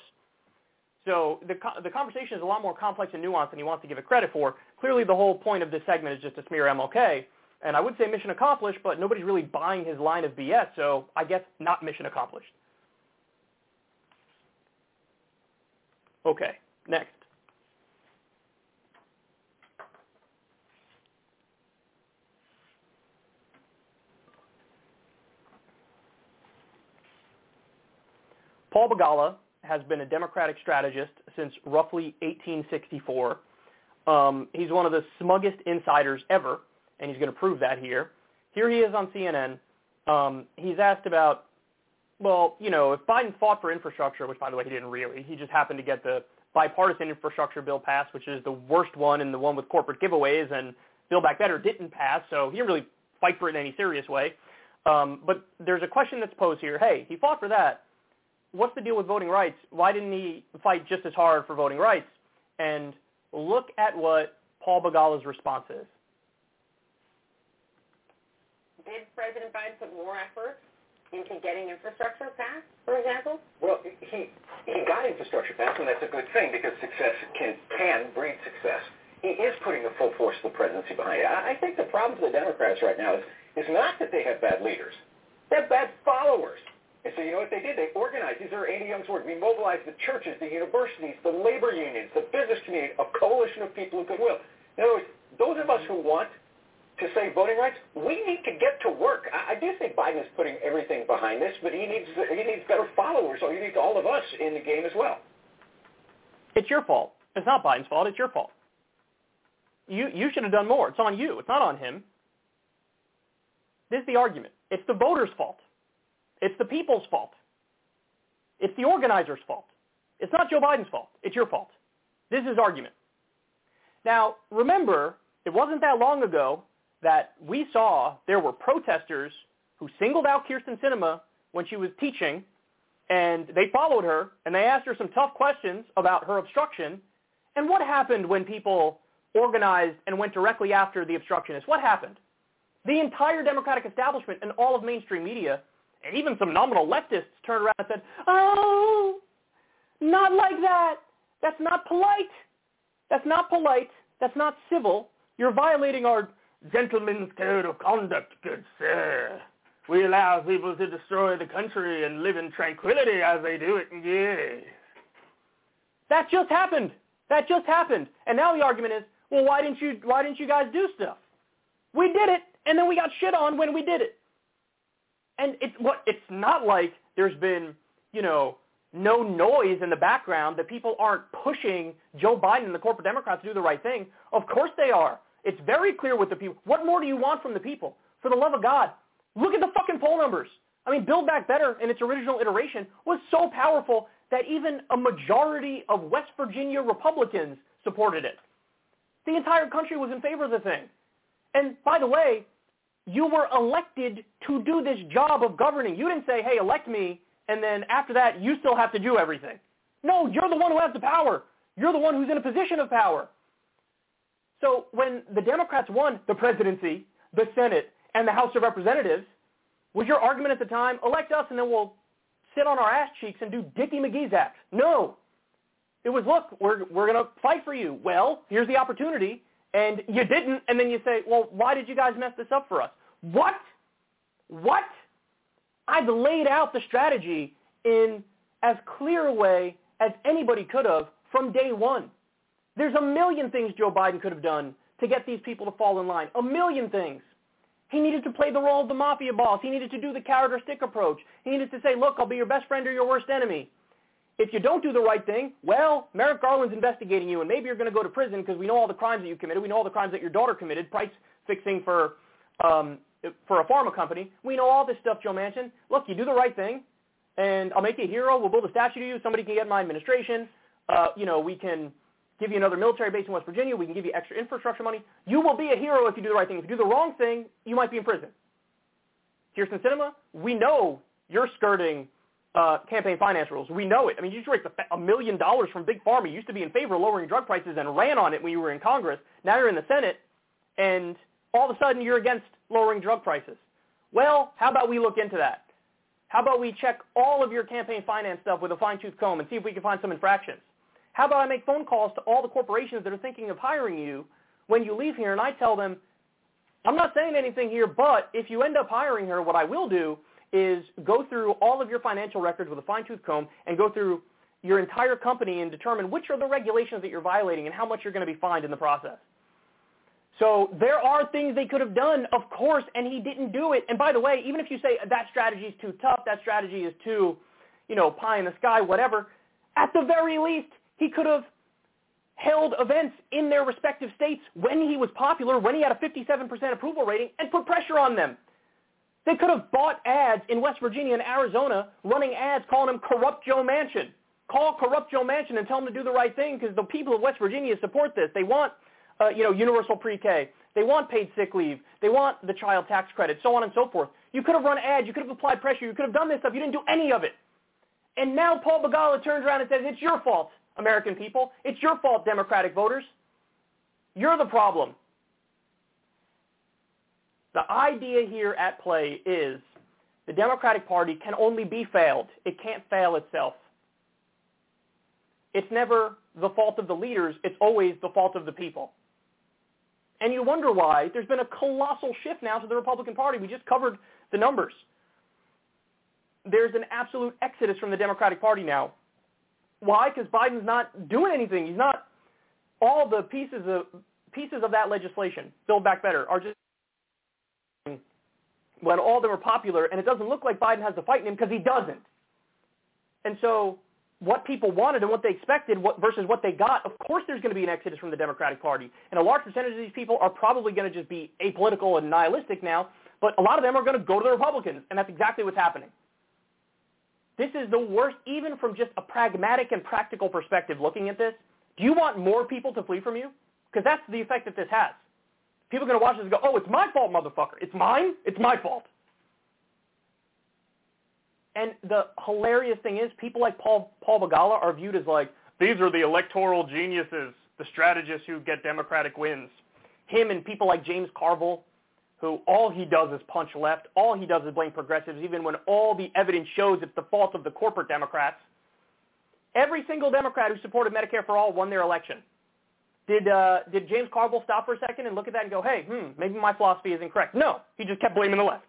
So the, the conversation is a lot more complex and nuanced than he wants to give it credit for. Clearly the whole point of this segment is just to smear MLK. And I would say mission accomplished, but nobody's really buying his line of BS, so I guess not mission accomplished. Okay, next. Paul Begala has been a Democratic strategist since roughly 1864. Um, he's one of the smuggest insiders ever, and he's going to prove that here. Here he is on CNN. Um, he's asked about well, you know, if Biden fought for infrastructure, which by the way he didn't really, he just happened to get the bipartisan infrastructure bill passed, which is the worst one and the one with corporate giveaways, and Build Back Better didn't pass, so he didn't really fight for it in any serious way. Um, but there's a question that's posed here. Hey, he fought for that. What's the deal with voting rights? Why didn't he fight just as hard for voting rights? And look at what Paul Begala's response is. Did President Biden put more effort into getting infrastructure passed, for example? Well, he he got infrastructure passed, and that's a good thing because success can can breed success. He is putting the full force of the presidency behind it. I think the problem for the Democrats right now is is not that they have bad leaders; they have bad followers. And so you know what they did? They organized. These are Andy Young's words. We mobilized the churches, the universities, the labor unions, the business community, a coalition of people of goodwill. In other words, those of us who want to say voting rights, we need to get to work. I, I do think Biden is putting everything behind this, but he needs he needs better followers, or he needs all of us in the game as well. It's your fault. It's not Biden's fault. It's your fault. You you should have done more. It's on you. It's not on him. This is the argument. It's the voters' fault. It's the people's fault. It's the organizers' fault. It's not Joe Biden's fault. It's your fault. This is argument. Now, remember, it wasn't that long ago that we saw there were protesters who singled out Kyrsten Sinema when she was teaching, and they followed her, and they asked her some tough questions about her obstruction. And what happened when people organized and went directly after the obstructionists? What happened? The entire Democratic establishment and all of mainstream media, and even some nominal leftists turned around and said, oh, not like that. That's not polite. That's not polite. That's not civil. You're violating our gentleman's code of conduct, good sir. We allow people to destroy the country and live in tranquility as they do it. Yes. That just happened. That just happened. And now the argument is, well, why didn't you why didn't you guys do stuff? We did it, and then we got shit on when we did it. And it's what it's not like there's been, you know, no noise in the background that people aren't pushing Joe Biden and the corporate Democrats to do the right thing. Of course they are. It's very clear with the people. What more do you want from the people? For the love of God, look at the fucking poll numbers. I mean, Build Back Better in its original iteration was so powerful that even a majority of West Virginia Republicans supported it. The entire country was in favor of the thing. And by the way, You were elected to do this job of governing. You didn't say, hey, elect me, and then after that, you still have to do everything. No, you're the one who has the power. You're the one who's in a position of power. So when the Democrats won the presidency, the Senate, and the House of Representatives, was your argument at the time, elect us and then we'll sit on our ass cheeks and do Dickie McGee's act? No. It was, look, we're, we're going to fight for you. Well, here's the opportunity. And you didn't, and then you say, well, why did you guys mess this up for us? What? What? I've laid out the strategy in as clear a way as anybody could have from day one. There's a million things Joe Biden could have done to get these people to fall in line. A million things. He needed to play the role of the mafia boss. He needed to do the carrot or stick approach. He needed to say, look, I'll be your best friend or your worst enemy. If you don't do the right thing, well, Merrick Garland's investigating you, and maybe you're going to go to prison because we know all the crimes that you committed. We know all the crimes that your daughter committed, price fixing for um, for a pharma company. We know all this stuff, Joe Manchin. Look, you do the right thing, and I'll make you a hero. We'll build a statue to you. Somebody can get my administration. Uh, you know, we can give you another military base in West Virginia. We can give you extra infrastructure money. You will be a hero if you do the right thing. If you do the wrong thing, you might be in prison. Kyrsten Sinema, we know you're skirting uh, campaign finance rules. We know it. I mean, you just raised a, a million dollars from Big Pharma. You used to be in favor of lowering drug prices and ran on it when you were in Congress. Now you're in the Senate, and all of a sudden you're against lowering drug prices. Well, how about we look into that? How about we check all of your campaign finance stuff with a fine-tooth comb and see if we can find some infractions? How about I make phone calls to all the corporations that are thinking of hiring you when you leave here and I tell them, I'm not saying anything here, but if you end up hiring her, what I will do is go through all of your financial records with a fine-tooth comb and go through your entire company and determine which are the regulations that you're violating and how much you're going to be fined in the process. So there are things they could have done, of course, and he didn't do it. And by the way, even if you say that strategy is too tough, that strategy is too, you know, pie in the sky, whatever, at the very least, he could have held events in their respective states when he was popular, when he had a 57% approval rating, and put pressure on them. They could have bought ads in West Virginia and Arizona, running ads calling him Corrupt Joe Manchin. Call Corrupt Joe Manchin and tell him to do the right thing because the people of West Virginia support this. They want, uh, you know, universal pre-K. They want paid sick leave. They want the child tax credit, so on and so forth. You could have run ads. You could have applied pressure. You could have done this stuff. You didn't do any of it. And now Paul Begala turns around and says, it's your fault. American people. It's your fault, Democratic voters. You're the problem. The idea here at play is the Democratic Party can only be failed. It can't fail itself. It's never the fault of the leaders. It's always the fault of the people. And you wonder why there's been a colossal shift now to the Republican Party. We just covered the numbers. There's an absolute exodus from the Democratic Party now. Why? Because Biden's not doing anything. He's not. All the pieces of pieces of that legislation, Build Back Better, are just when all of them are popular, and it doesn't look like Biden has the fight in him because he doesn't. And so, what people wanted and what they expected what, versus what they got, of course, there's going to be an exodus from the Democratic Party, and a large percentage of these people are probably going to just be apolitical and nihilistic now. But a lot of them are going to go to the Republicans, and that's exactly what's happening. This is the worst, even from just a pragmatic and practical perspective looking at this. Do you want more people to flee from you? Because that's the effect that this has. People are going to watch this and go, oh, it's my fault, motherfucker. It's mine. It's my fault. And the hilarious thing is people like Paul, Paul Begala are viewed as like, these are the electoral geniuses, the strategists who get Democratic wins. Him and people like James Carville, who all he does is punch left. All he does is blame progressives, even when all the evidence shows it's the fault of the corporate Democrats. Every single Democrat who supported Medicare for All won their election. Did, uh, did James Carville stop for a second and look at that and go, hey, hmm, maybe my philosophy is incorrect? No, he just kept blaming the left.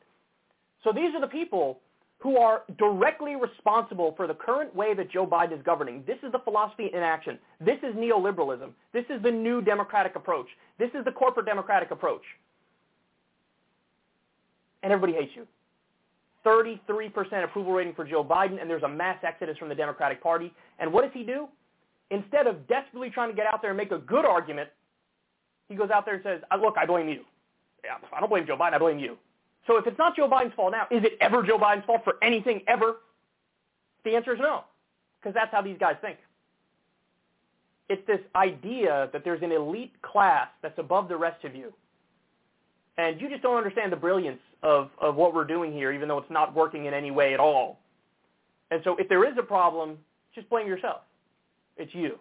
So these are the people who are directly responsible for the current way that Joe Biden is governing. This is the philosophy in action. This is neoliberalism. This is the new democratic approach. This is the corporate democratic approach and everybody hates you. 33% approval rating for Joe Biden, and there's a mass exodus from the Democratic Party. And what does he do? Instead of desperately trying to get out there and make a good argument, he goes out there and says, uh, look, I blame you. I don't blame Joe Biden, I blame you. So if it's not Joe Biden's fault now, is it ever Joe Biden's fault for anything ever? The answer is no, because that's how these guys think. It's this idea that there's an elite class that's above the rest of you And you just don't understand the brilliance of, of what we're doing here, even though it's not working in any way at all. And so if there is a problem, just blame yourself. It's you.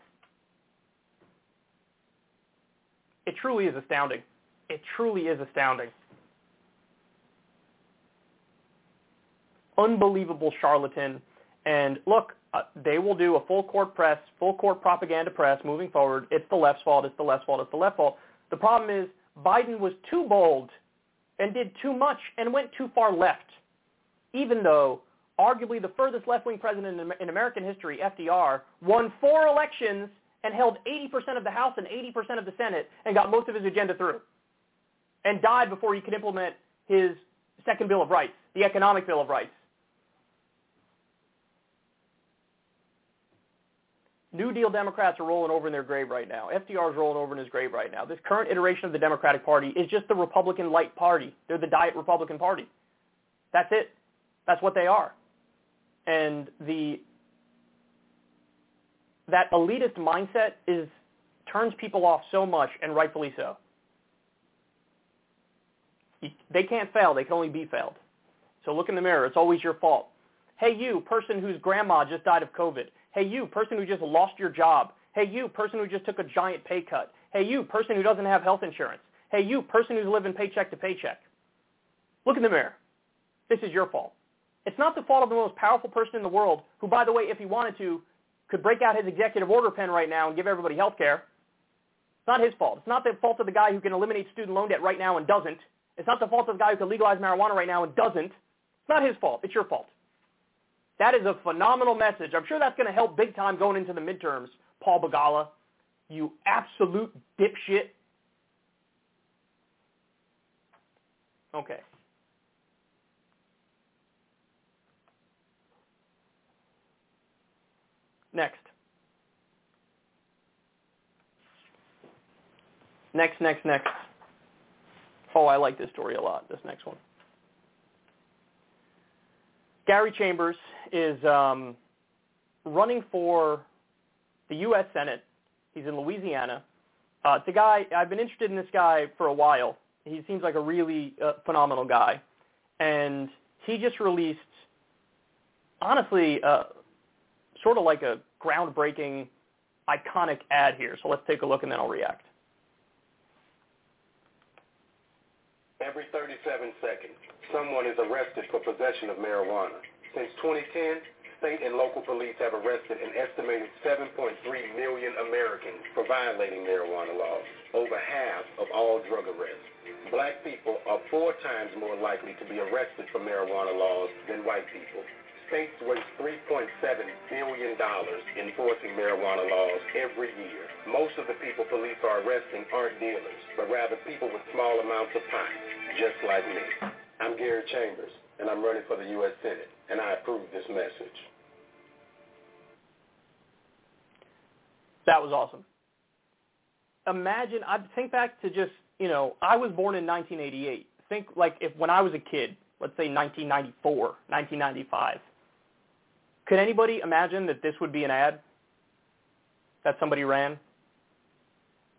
It truly is astounding. It truly is astounding. Unbelievable charlatan. And look, uh, they will do a full court press, full court propaganda press moving forward. It's the left's fault. It's the left's fault. It's the left's fault. The problem is Biden was too bold and did too much and went too far left, even though arguably the furthest left-wing president in, in American history, FDR, won four elections and held 80% of the House and 80% of the Senate and got most of his agenda through and died before he could implement his second Bill of Rights, the Economic Bill of Rights. New Deal Democrats are rolling over in their grave right now. FDR is rolling over in his grave right now. This current iteration of the Democratic Party is just the Republican light party. They're the diet Republican Party. That's it. That's what they are. And the that elitist mindset is turns people off so much, and rightfully so. They can't fail. They can only be failed. So look in the mirror. It's always your fault. Hey, you, person whose grandma just died of COVID. Hey, you, person who just lost your job. Hey, you, person who just took a giant pay cut. Hey, you, person who doesn't have health insurance. Hey, you, person who's living paycheck to paycheck. Look in the mirror. This is your fault. It's not the fault of the most powerful person in the world, who, by the way, if he wanted to, could break out his executive order pen right now and give everybody health care. It's not his fault. It's not the fault of the guy who can eliminate student loan debt right now and doesn't. It's not the fault of the guy who can legalize marijuana right now and doesn't. It's not his fault. It's your fault. That is a phenomenal message. I'm sure that's going to help big time going into the midterms, Paul Begala. You absolute dipshit. Okay. Next. Next, next, next. Oh, I like this story a lot, this next one. Gary Chambers is um, running for the U.S. Senate. He's in Louisiana. Uh, it's a guy, I've been interested in this guy for a while. He seems like a really uh, phenomenal guy. And he just released, honestly, uh, sort of like a groundbreaking, iconic ad here. So let's take a look and then I'll react. Every 37 seconds, someone is arrested for possession of marijuana. Since 2010, state and local police have arrested an estimated 7.3 million Americans for violating marijuana laws, over half of all drug arrests. Black people are four times more likely to be arrested for marijuana laws than white people. States waste $3.7 billion enforcing marijuana laws every year. Most of the people police are arresting aren't dealers, but rather people with small amounts of pot, just like me. I'm Gary Chambers, and I'm running for the U.S. Senate, and I approve this message. That was awesome. Imagine, I think back to just, you know, I was born in 1988. Think like if when I was a kid, let's say 1994, 1995. Could anybody imagine that this would be an ad that somebody ran?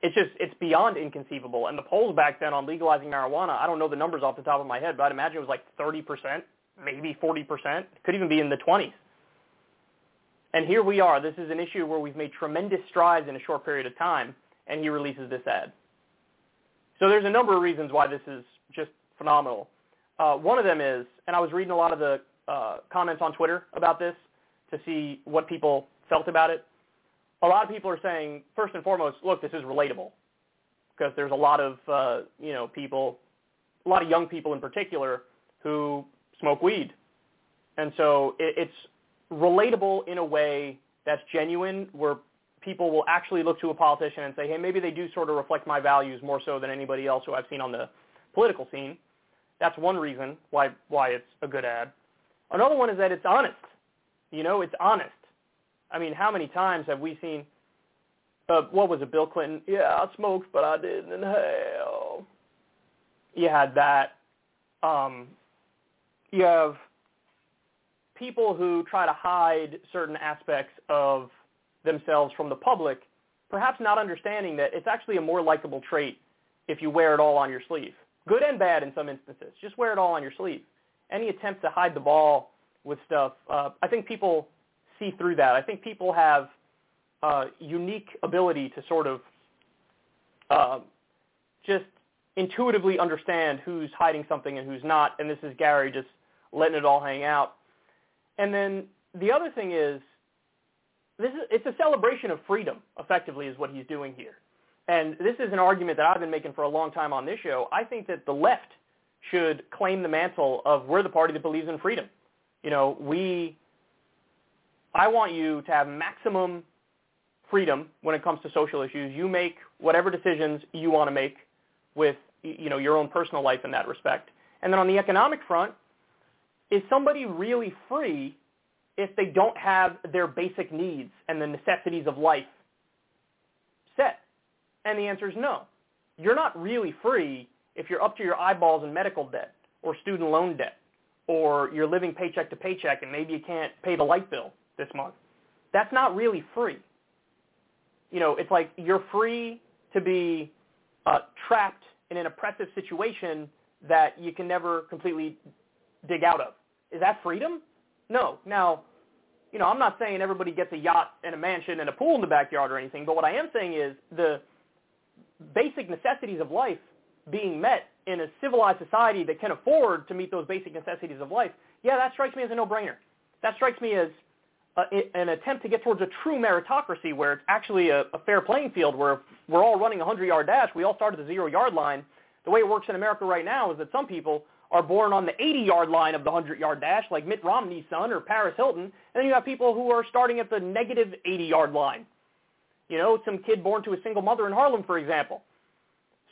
It's just, it's beyond inconceivable. And the polls back then on legalizing marijuana, I don't know the numbers off the top of my head, but I'd imagine it was like 30%, maybe 40%. Could even be in the 20s. And here we are. This is an issue where we've made tremendous strides in a short period of time, and he releases this ad. So there's a number of reasons why this is just phenomenal. Uh, one of them is, and I was reading a lot of the uh, comments on Twitter about this to see what people felt about it. A lot of people are saying, first and foremost, look, this is relatable because there's a lot of, uh, you know, people, a lot of young people in particular who smoke weed. And so it, it's relatable in a way that's genuine where people will actually look to a politician and say, hey, maybe they do sort of reflect my values more so than anybody else who I've seen on the political scene. That's one reason why why it's a good ad. Another one is that it's honest. You know, it's honest. I mean, how many times have we seen, uh, what was it, Bill Clinton? Yeah, I smoked, but I didn't inhale. You had that. Um, you have people who try to hide certain aspects of themselves from the public, perhaps not understanding that it's actually a more likable trait if you wear it all on your sleeve. good and bad in some instances. Just wear it all on your sleeve. Any attempt to hide the ball with stuff, uh, I think people see through that. I think people have uh, unique ability to sort of uh, just intuitively understand who's hiding something and who's not. And this is Gary just letting it all hang out. And then the other thing is, this is it's a celebration of freedom. Effectively, is what he's doing here. And this is an argument that I've been making for a long time on this show. I think that the left should claim the mantle of we're the party that believes in freedom. You know, we I want you to have maximum freedom when it comes to social issues. You make whatever decisions you want to make with you know your own personal life in that respect. And then on the economic front, is somebody really free if they don't have their basic needs and the necessities of life set? And the answer is no. You're not really free if you're up to your eyeballs in medical debt or student loan debt or you're living paycheck to paycheck and maybe you can't pay the light bill this month. That's not really free. You know, it's like you're free to be uh, trapped in an oppressive situation that you can never completely dig out of. Is that freedom? No. Now, you know, I'm not saying everybody gets a yacht and a mansion and a pool in the backyard or anything, but what I am saying is the basic necessities of life being met in a civilized society that can afford to meet those basic necessities of life, yeah, that strikes me as a no-brainer. That strikes me as an attempt to get towards a true meritocracy where it's actually a, a fair playing field where we're all running a 100-yard dash, we all start at the zero-yard line. The way it works in America right now is that some people are born on the 80-yard line of the 100-yard dash, like Mitt Romney's son or Paris Hilton, and then you have people who are starting at the negative 80-yard line. You know, some kid born to a single mother in Harlem, for example.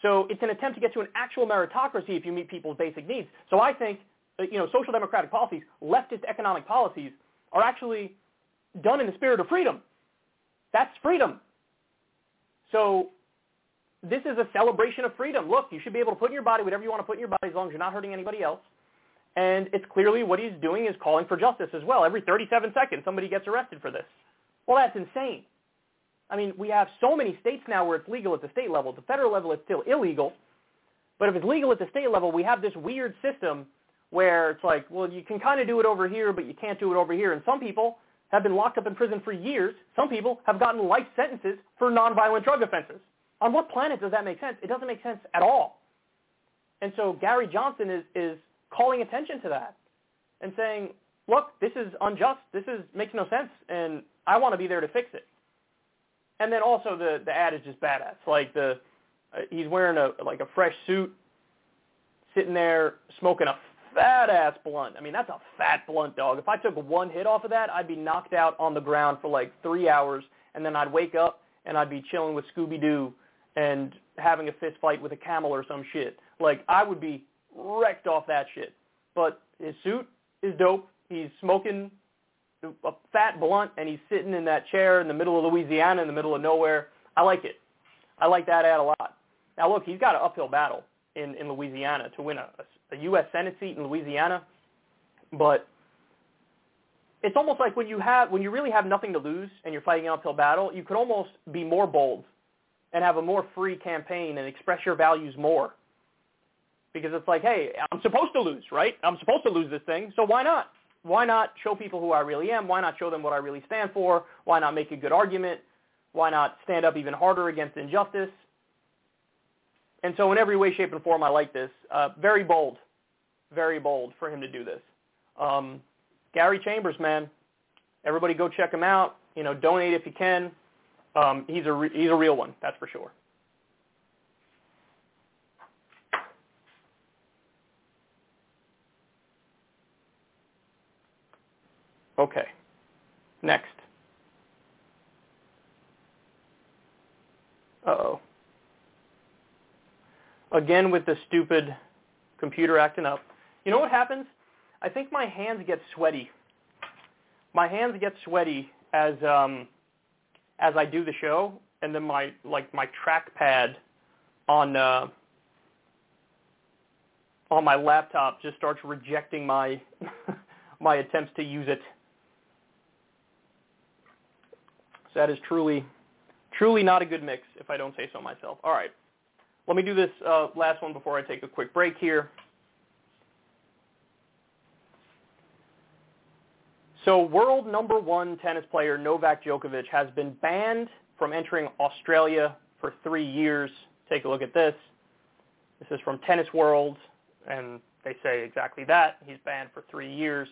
So it's an attempt to get to an actual meritocracy if you meet people's basic needs. So I think, uh, you know, social democratic policies, leftist economic policies, are actually done in the spirit of freedom. That's freedom. So this is a celebration of freedom. Look, you should be able to put in your body whatever you want to put in your body as long as you're not hurting anybody else. And it's clearly what he's doing is calling for justice as well. Every 37 seconds, somebody gets arrested for this. Well, that's insane. I mean, we have so many states now where it's legal at the state level. At the federal level, it's still illegal. But if it's legal at the state level, we have this weird system where it's like, well, you can kind of do it over here, but you can't do it over here. And some people have been locked up in prison for years. Some people have gotten life sentences for nonviolent drug offenses. On what planet does that make sense? It doesn't make sense at all. And so Gary Johnson is, is calling attention to that and saying, look, this is unjust. This is makes no sense, and I want to be there to fix it. And then also the the ad is just badass. Like the uh, he's wearing a like a fresh suit, sitting there smoking a fat ass blunt. I mean, that's a fat blunt, dog. If I took one hit off of that, I'd be knocked out on the ground for like three hours, and then I'd wake up and I'd be chilling with Scooby Doo and having a fist fight with a camel or some shit. Like I would be wrecked off that shit. But his suit is dope. He's smoking a fat blunt and he's sitting in that chair in the middle of Louisiana in the middle of nowhere. I like it. I like that ad a lot. Now look, he's got an uphill battle in, in Louisiana to win a, a U.S. Senate seat in Louisiana, but it's almost like when you have when you really have nothing to lose and you're fighting an uphill battle, you could almost be more bold and have a more free campaign and express your values more. Because it's like, hey, I'm supposed to lose, right? I'm supposed to lose this thing, so why not? Why not show people who I really am? Why not show them what I really stand for? Why not make a good argument? Why not stand up even harder against injustice? And so in every way, shape, and form, I like this. Uh, very bold, very bold for him to do this. Um, Gary Chambers, man, everybody go check him out. You know, donate if you can. Um, he's a re- he's a real one, that's for sure. Okay. Next. Uh-oh. Again with the stupid computer acting up. You know what happens? I think my hands get sweaty. My hands get sweaty as um, as I do the show, and then my like my trackpad on uh, on my laptop just starts rejecting my my attempts to use it. So that is truly truly not a good mix, if I don't say so myself. All right, let me do this uh, last one before I take a quick break here. So world number one tennis player Novak Djokovic has been banned from entering Australia for three years. Take a look at this. This is from Tennis World, and they say exactly that. He's banned for three years.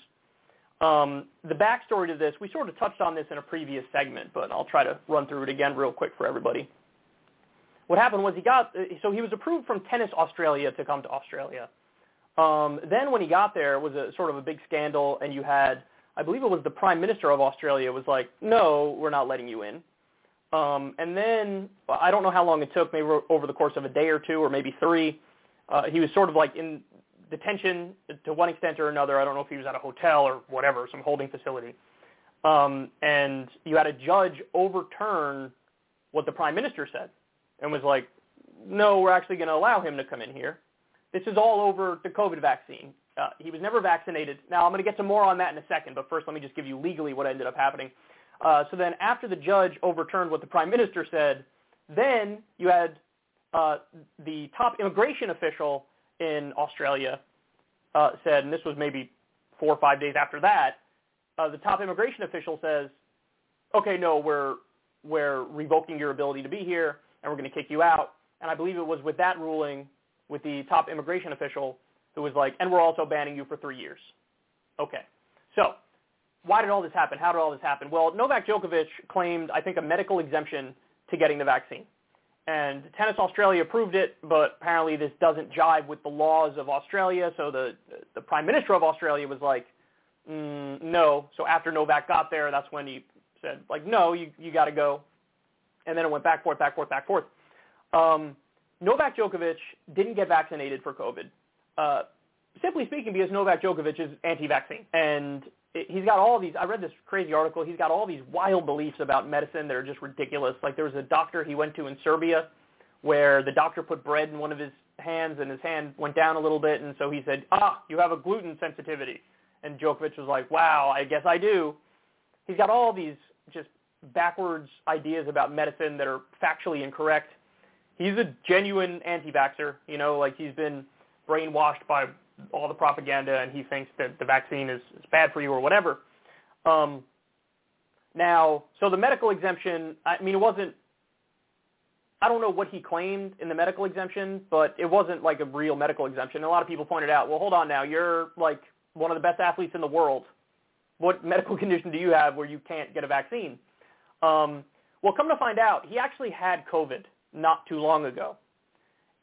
Um, the backstory to this, we sort of touched on this in a previous segment, but I'll try to run through it again real quick for everybody. What happened was he got, so he was approved from Tennis Australia to come to Australia. Um, then when he got there, was a sort of a big scandal, and you had, I believe it was the Prime Minister of Australia was like, no, we're not letting you in. Um, and then I don't know how long it took, maybe over the course of a day or two or maybe three. Uh, he was sort of like in detention to one extent or another. I don't know if he was at a hotel or whatever, some holding facility. Um, and you had a judge overturn what the prime minister said and was like, no, we're actually going to allow him to come in here. This is all over the COVID vaccine. Uh, he was never vaccinated. Now, I'm going to get to more on that in a second, but first let me just give you legally what ended up happening. Uh, so then after the judge overturned what the prime minister said, then you had uh, the top immigration official in Australia uh, said, and this was maybe four or five days after that, uh, the top immigration official says, okay, no, we're, we're revoking your ability to be here, and we're going to kick you out. And I believe it was with that ruling, with the top immigration official, who was like, and we're also banning you for three years. Okay. So why did all this happen? How did all this happen? Well, Novak Djokovic claimed, I think, a medical exemption to getting the vaccine. And Tennis Australia approved it, but apparently this doesn't jive with the laws of Australia. So the the Prime Minister of Australia was like, mm, no. So after Novak got there, that's when he said, like, no, you you got to go. And then it went back forth, back forth, back forth. Um, Novak Djokovic didn't get vaccinated for COVID. Uh, simply speaking, because Novak Djokovic is anti-vaccine, and he's got all these. I read this crazy article. He's got all these wild beliefs about medicine that are just ridiculous. Like there was a doctor he went to in Serbia, where the doctor put bread in one of his hands and his hand went down a little bit, and so he said, "Ah, you have a gluten sensitivity." And Djokovic was like, "Wow, I guess I do." He's got all these just backwards ideas about medicine that are factually incorrect. He's a genuine anti-vaxxer. You know, like he's been brainwashed by all the propaganda and he thinks that the vaccine is, is bad for you or whatever. Um, now, so the medical exemption, I mean, it wasn't, I don't know what he claimed in the medical exemption, but it wasn't like a real medical exemption. A lot of people pointed out, well, hold on now, you're like one of the best athletes in the world. What medical condition do you have where you can't get a vaccine? Um, well, come to find out, he actually had COVID not too long ago.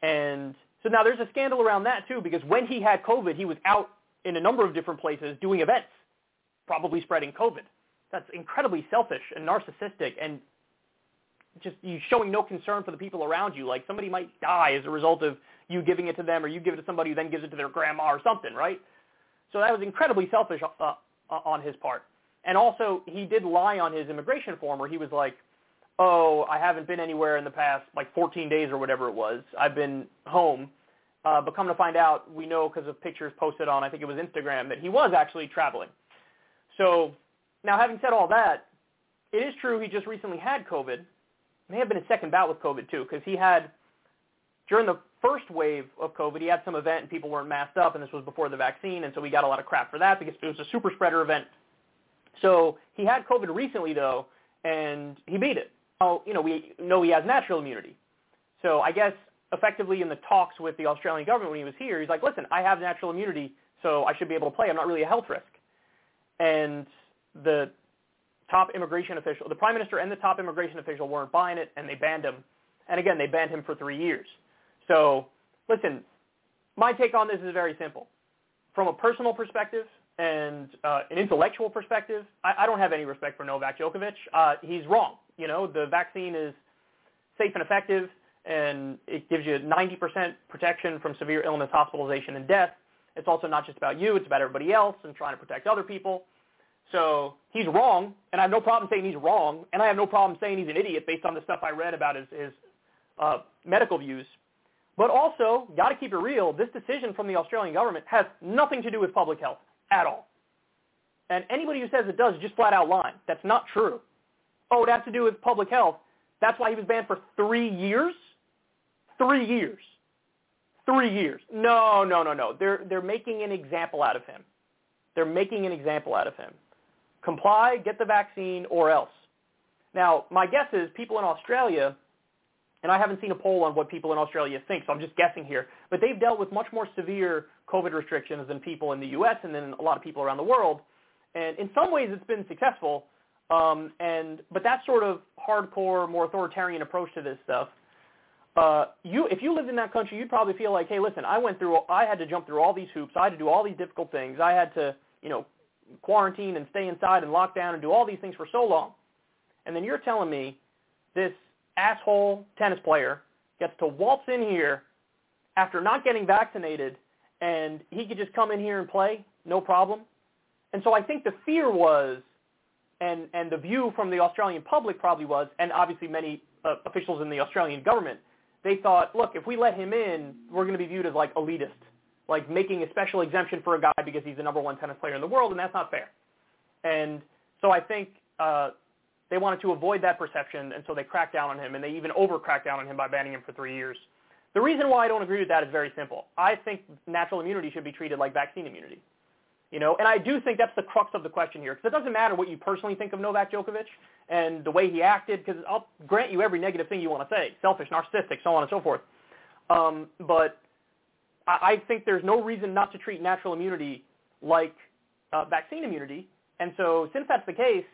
And so now there's a scandal around that too, because when he had COVID, he was out in a number of different places doing events, probably spreading COVID. That's incredibly selfish and narcissistic and just you showing no concern for the people around you. Like somebody might die as a result of you giving it to them or you give it to somebody who then gives it to their grandma or something, right? So that was incredibly selfish uh, uh on his part. And also, he did lie on his immigration form where he was like, oh, I haven't been anywhere in the past like 14 days or whatever it was. I've been home. Uh, but come to find out, we know because of pictures posted on, I think it was Instagram, that he was actually traveling. So now having said all that, it is true he just recently had COVID. It may have been his second bout with COVID too, because he had, during the first wave of COVID, he had some event and people weren't masked up, and this was before the vaccine, and so we got a lot of crap for that because it was a super spreader event. So he had COVID recently though, and he beat it Oh, you know, we know he has natural immunity. So I guess effectively in the talks with the Australian government when he was here, he's like, listen, I have natural immunity, so I should be able to play. I'm not really a health risk. And the top immigration official, the prime minister and the top immigration official weren't buying it, and they banned him. And again, they banned him for three years. So listen, my take on this is very simple. From a personal perspective and uh, an intellectual perspective, I, I don't have any respect for Novak Djokovic. Uh, he's wrong. You know, the vaccine is safe and effective, and it gives you 90% protection from severe illness, hospitalization, and death. It's also not just about you, it's about everybody else and trying to protect other people. So he's wrong, and I have no problem saying he's wrong, and I have no problem saying he's an idiot based on the stuff I read about his, his uh, medical views. But also, got to keep it real, this decision from the Australian government has nothing to do with public health at all. And anybody who says it does just flat out lying. That's not true oh, it has to do with public health. That's why he was banned for three years? Three years. Three years. No, no, no, no. They're they're making an example out of him. They're making an example out of him. Comply, get the vaccine, or else. Now, my guess is people in Australia, and I haven't seen a poll on what people in Australia think, so I'm just guessing here, but they've dealt with much more severe COVID restrictions than people in the U.S. and then a lot of people around the world. And in some ways, it's been successful. Um, and but that sort of hardcore, more authoritarian approach to this stuff, uh, you if you lived in that country, you'd probably feel like, hey, listen, I went through, I had to jump through all these hoops, I had to do all these difficult things, I had to, you know, quarantine and stay inside and lock down and do all these things for so long, and then you're telling me this asshole tennis player gets to waltz in here after not getting vaccinated, and he could just come in here and play, no problem. And so I think the fear was and, and the view from the Australian public probably was, and obviously many uh, officials in the Australian government, they thought, look, if we let him in, we're going to be viewed as like elitist, like making a special exemption for a guy because he's the number one tennis player in the world, and that's not fair. And so I think uh, they wanted to avoid that perception, and so they cracked down on him, and they even over cracked down on him by banning him for three years. The reason why I don't agree with that is very simple. I think natural immunity should be treated like vaccine immunity. You know, and I do think that's the crux of the question here, because it doesn't matter what you personally think of Novak Djokovic and the way he acted, because I'll grant you every negative thing you want to say, selfish, narcissistic, so on and so forth. Um, but I, I think there's no reason not to treat natural immunity like uh, vaccine immunity. And so since that's the case,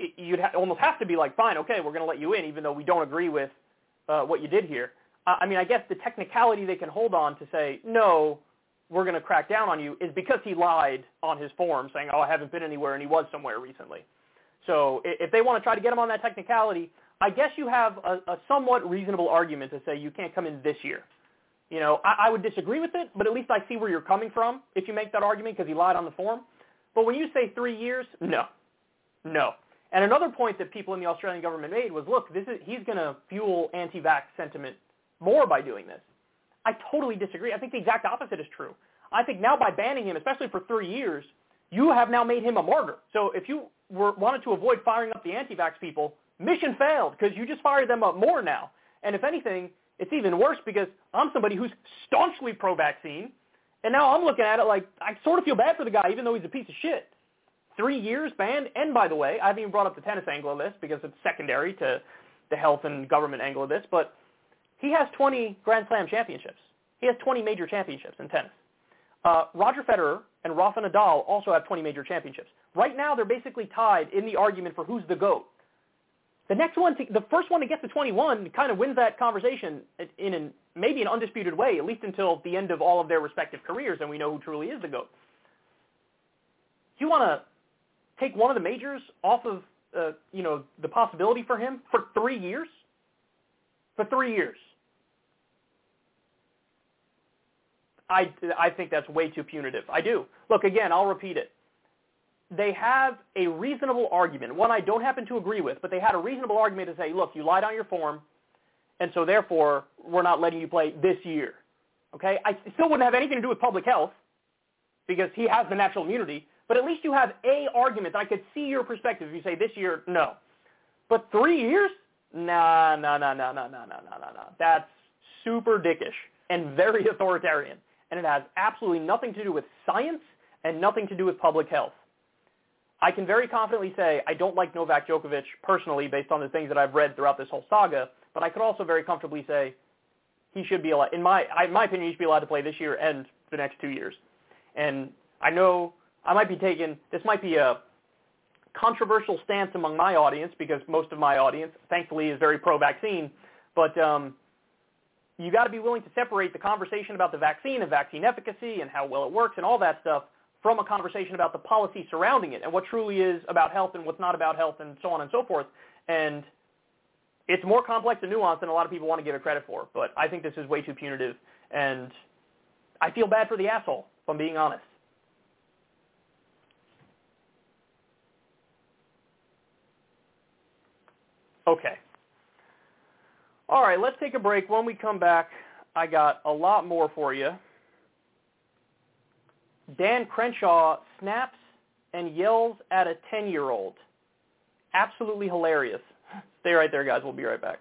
it, you'd ha- almost have to be like, fine, okay, we're going to let you in, even though we don't agree with uh, what you did here. Uh, I mean, I guess the technicality they can hold on to say, no, we're going to crack down on you is because he lied on his form saying, oh, I haven't been anywhere, and he was somewhere recently. So if they want to try to get him on that technicality, I guess you have a, a somewhat reasonable argument to say you can't come in this year. You know, I, I would disagree with it, but at least I see where you're coming from if you make that argument because he lied on the form. But when you say three years, no, no. And another point that people in the Australian government made was, look, this is, he's going to fuel anti-vax sentiment more by doing this. I totally disagree. I think the exact opposite is true. I think now by banning him, especially for three years, you have now made him a martyr. So if you were, wanted to avoid firing up the anti-vax people, mission failed because you just fired them up more now. And if anything, it's even worse because I'm somebody who's staunchly pro-vaccine, and now I'm looking at it like I sort of feel bad for the guy, even though he's a piece of shit. Three years banned, and by the way, I haven't even brought up the tennis angle of this because it's secondary to the health and government angle of this, but he has 20 Grand Slam championships. He has 20 major championships in tennis. Uh, Roger Federer and Rafa Nadal also have 20 major championships. Right now, they're basically tied in the argument for who's the GOAT. The next one, to, the first one to get to 21 kind of wins that conversation in an, maybe an undisputed way, at least until the end of all of their respective careers, and we know who truly is the GOAT. You want to take one of the majors off of, uh, you know, the possibility for him for three years? For three years. I, I think that's way too punitive. I do. Look, again, I'll repeat it. They have a reasonable argument, one I don't happen to agree with, but they had a reasonable argument to say, look, you lied on your form, and so therefore we're not letting you play this year. Okay? I still wouldn't have anything to do with public health because he has the natural immunity, but at least you have a argument. I could see your perspective if you say this year, no. But three years? Nah, nah, nah, nah, nah, nah, nah, nah, nah, nah. That's super dickish and very authoritarian and it has absolutely nothing to do with science and nothing to do with public health. I can very confidently say I don't like Novak Djokovic personally based on the things that I've read throughout this whole saga, but I could also very comfortably say he should be allowed, in my, in my opinion, he should be allowed to play this year and the next two years. And I know I might be taking, this might be a controversial stance among my audience because most of my audience, thankfully, is very pro-vaccine, but um, you got to be willing to separate the conversation about the vaccine and vaccine efficacy and how well it works and all that stuff from a conversation about the policy surrounding it and what truly is about health and what's not about health and so on and so forth. And it's more complex and nuanced than a lot of people want to give it credit for. But I think this is way too punitive, and I feel bad for the asshole, if I'm being honest. Okay. All right, let's take a break. When we come back, I got a lot more for you. Dan Crenshaw snaps and yells at a 10-year-old. Absolutely hilarious. Stay right there, guys. We'll be right back.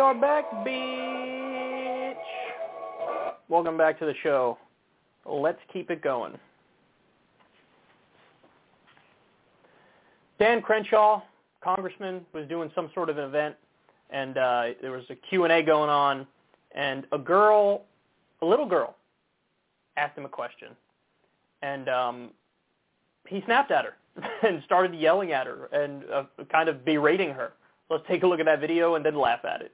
Are back, bitch. Welcome back to the show. Let's keep it going. Dan Crenshaw, congressman, was doing some sort of an event, and uh, there was a Q&A going on, and a girl, a little girl, asked him a question, and um, he snapped at her and started yelling at her and uh, kind of berating her. Let's take a look at that video and then laugh at it.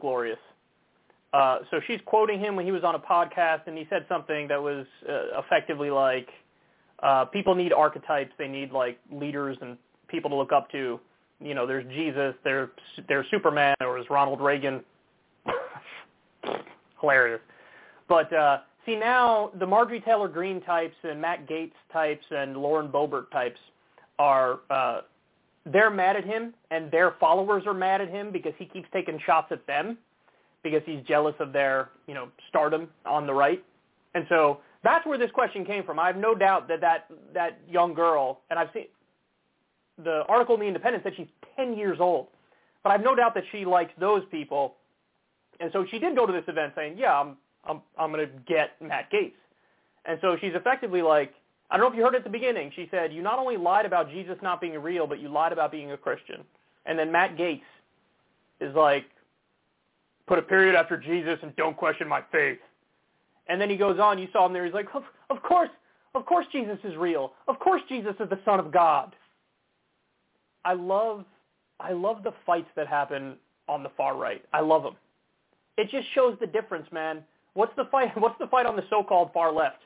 Glorious. Uh, so she's quoting him when he was on a podcast, and he said something that was uh, effectively like, uh, "People need archetypes. They need like leaders and people to look up to. You know, there's Jesus, there's there's Superman, or there's Ronald Reagan. Hilarious. But uh, see now, the Marjorie Taylor Greene types and Matt Gaetz types and Lauren Boebert types are uh, they're mad at him, and their followers are mad at him because he keeps taking shots at them because he's jealous of their, you know, stardom on the right. And so that's where this question came from. I have no doubt that that, that young girl, and I've seen the article in The Independent said she's 10 years old, but I have no doubt that she likes those people. And so she did go to this event saying, yeah, I'm, I'm, I'm going to get Matt Gaetz. And so she's effectively like, I don't know if you heard at the beginning. She said, you not only lied about Jesus not being real, but you lied about being a Christian. And then Matt Gaetz is like, put a period after Jesus and don't question my faith. And then he goes on, you saw him there, he's like, of, of course, of course Jesus is real. Of course Jesus is the Son of God. I love, I love the fights that happen on the far right. I love them. It just shows the difference, man. What's the fight, what's the fight on the so-called far left?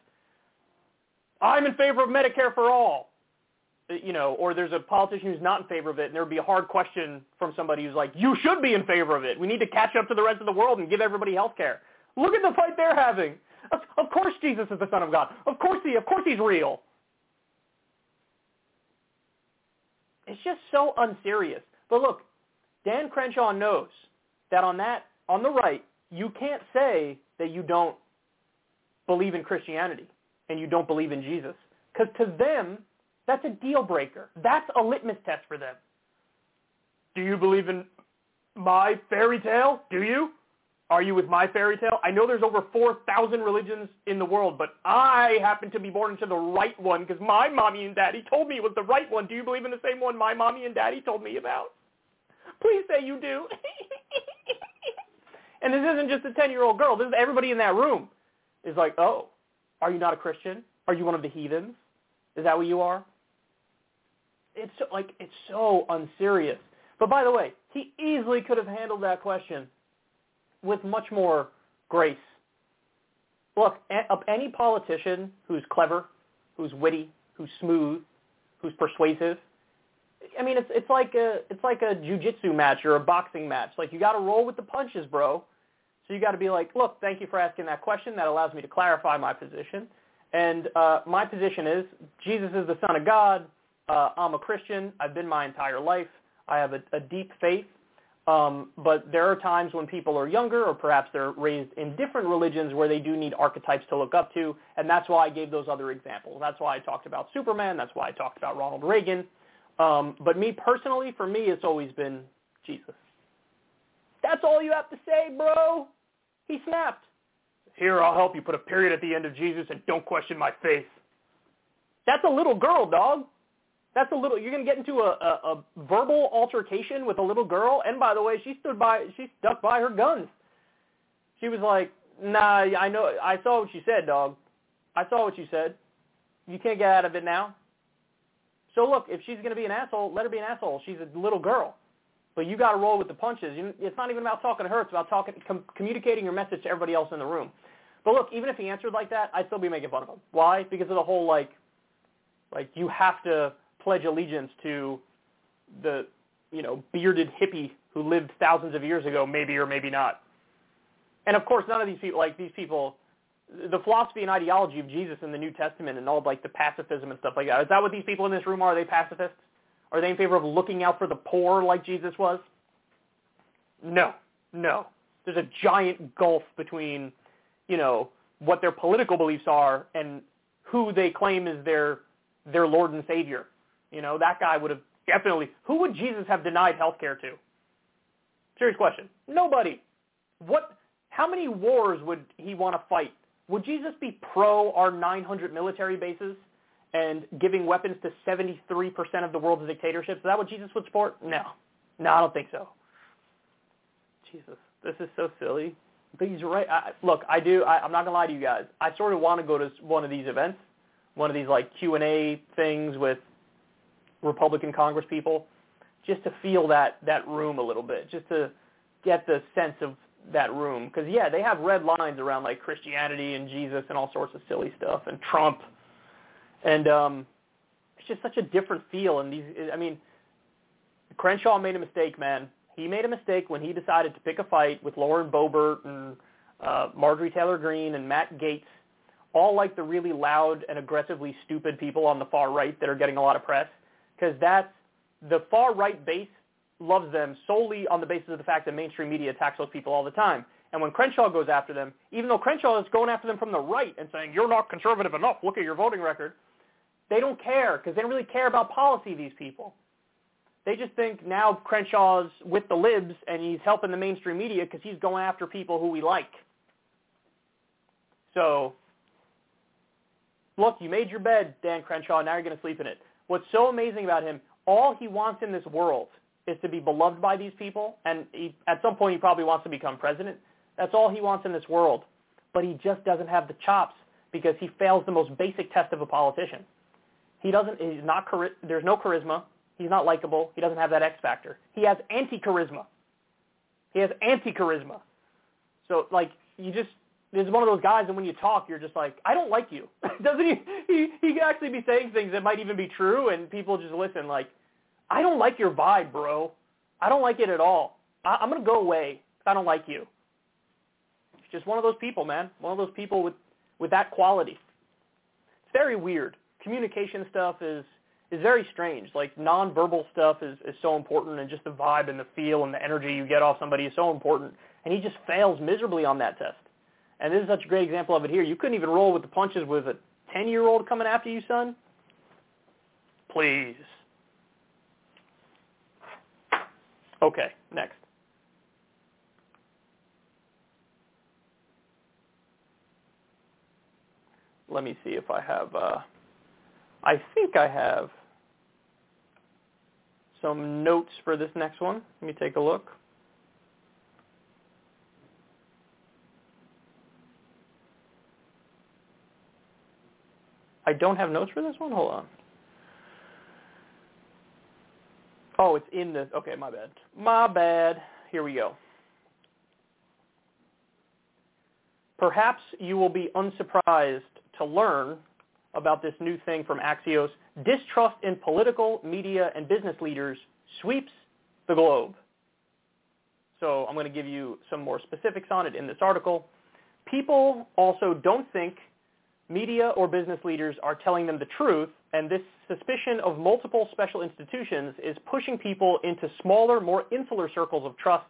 I'm in favor of Medicare for all. Uh, you know, or there's a politician who's not in favor of it, and there would be a hard question from somebody who's like, you should be in favor of it. We need to catch up to the rest of the world and give everybody health care. Look at the fight they're having. Of, of course Jesus is the Son of God. Of course he, of course he's real. It's just so unserious. But look, Dan Crenshaw knows that on that, on the right, you can't say that you don't believe in Christianity and you don't believe in Jesus. Because to them, that's a deal breaker. That's a litmus test for them. Do you believe in my fairy tale? Do you? Are you with my fairy tale? I know there's over 4,000 religions in the world, but I happen to be born into the right one because my mommy and daddy told me it was the right one. Do you believe in the same one my mommy and daddy told me about? Please say you do. and this isn't just a 10-year-old girl. This is everybody in that room is like, oh, are you not a Christian? Are you one of the heathens? Is that what you are? It's so, like it's so unserious. But by the way, he easily could have handled that question with much more grace. Look, any politician who's clever, who's witty, who's smooth, who's persuasive, I mean, it's it's like a it's like a jujitsu match or a boxing match. Like you got to roll with the punches, bro. So you got to be like, look, thank you for asking that question. That allows me to clarify my position. And uh, my position is Jesus is the Son of God. Uh, I'm a Christian. I've been my entire life. I have a, a deep faith. Um, but there are times when people are younger or perhaps they're raised in different religions where they do need archetypes to look up to. And that's why I gave those other examples. That's why I talked about Superman. That's why I talked about Ronald Reagan. Um, but me personally, for me, it's always been Jesus. That's all you have to say, bro. He snapped. Here, I'll help you put a period at the end of Jesus and don't question my faith. That's a little girl, dog. That's a little. You're gonna get into a, a, a verbal altercation with a little girl, and by the way, she stood by. She stuck by her guns. She was like, "Nah, I know. I saw what you said, dog. I saw what you said. You can't get out of it now. So look, if she's gonna be an asshole, let her be an asshole. She's a little girl." But you got to roll with the punches. You, it's not even about talking to her. It's about talking, com- communicating your message to everybody else in the room. But look, even if he answered like that, I'd still be making fun of him. Why? Because of the whole like, like you have to pledge allegiance to the, you know, bearded hippie who lived thousands of years ago, maybe or maybe not. And of course, none of these people, like these people, the philosophy and ideology of Jesus in the New Testament and all like the pacifism and stuff like that. Is that what these people in this room are? Are they pacifists? Are they in favor of looking out for the poor like Jesus was? No, no. There's a giant gulf between, you know, what their political beliefs are and who they claim is their their Lord and Savior. You know, that guy would have definitely. Who would Jesus have denied health care to? Serious question. Nobody. What? How many wars would he want to fight? Would Jesus be pro our 900 military bases? And giving weapons to 73% of the world's dictatorships. Is that what Jesus would support? No. No, I don't think so. Jesus, this is so silly. But he's right. I, look, I do. I, I'm not gonna lie to you guys. I sort of want to go to one of these events, one of these like Q and A things with Republican Congress people, just to feel that that room a little bit, just to get the sense of that room. Because yeah, they have red lines around like Christianity and Jesus and all sorts of silly stuff and Trump and um, it's just such a different feel. And these, I mean, Crenshaw made a mistake, man. He made a mistake when he decided to pick a fight with Lauren Boebert and uh, Marjorie Taylor Greene and Matt Gaetz, all like the really loud and aggressively stupid people on the far right that are getting a lot of press, because that's the far right base loves them solely on the basis of the fact that mainstream media attacks those people all the time. And when Crenshaw goes after them, even though Crenshaw is going after them from the right and saying, you're not conservative enough, look at your voting record, they don't care because they don't really care about policy, these people. They just think now Crenshaw's with the libs and he's helping the mainstream media because he's going after people who we like. So, look, you made your bed, Dan Crenshaw, now you're going to sleep in it. What's so amazing about him, all he wants in this world is to be beloved by these people, and he, at some point he probably wants to become president. That's all he wants in this world. But he just doesn't have the chops because he fails the most basic test of a politician. He doesn't. He's not. There's no charisma. He's not likable. He doesn't have that X factor. He has anti-charisma. He has anti-charisma. So like you just there's one of those guys, and when you talk, you're just like, I don't like you. Doesn't he? He he can actually be saying things that might even be true, and people just listen. Like, I don't like your vibe, bro. I don't like it at all. I, I'm gonna go away. I don't like you. It's just one of those people, man. One of those people with with that quality. It's very weird communication stuff is is very strange. Like nonverbal stuff is, is so important and just the vibe and the feel and the energy you get off somebody is so important. And he just fails miserably on that test. And this is such a great example of it here. You couldn't even roll with the punches with a 10-year-old coming after you, son. Please. Okay, next. Let me see if I have... Uh, I think I have some notes for this next one. Let me take a look. I don't have notes for this one? Hold on. Oh, it's in the, okay, my bad. My bad. Here we go. Perhaps you will be unsurprised to learn about this new thing from Axios. Distrust in political, media, and business leaders sweeps the globe. So I'm going to give you some more specifics on it in this article. People also don't think media or business leaders are telling them the truth, and this suspicion of multiple special institutions is pushing people into smaller, more insular circles of trust.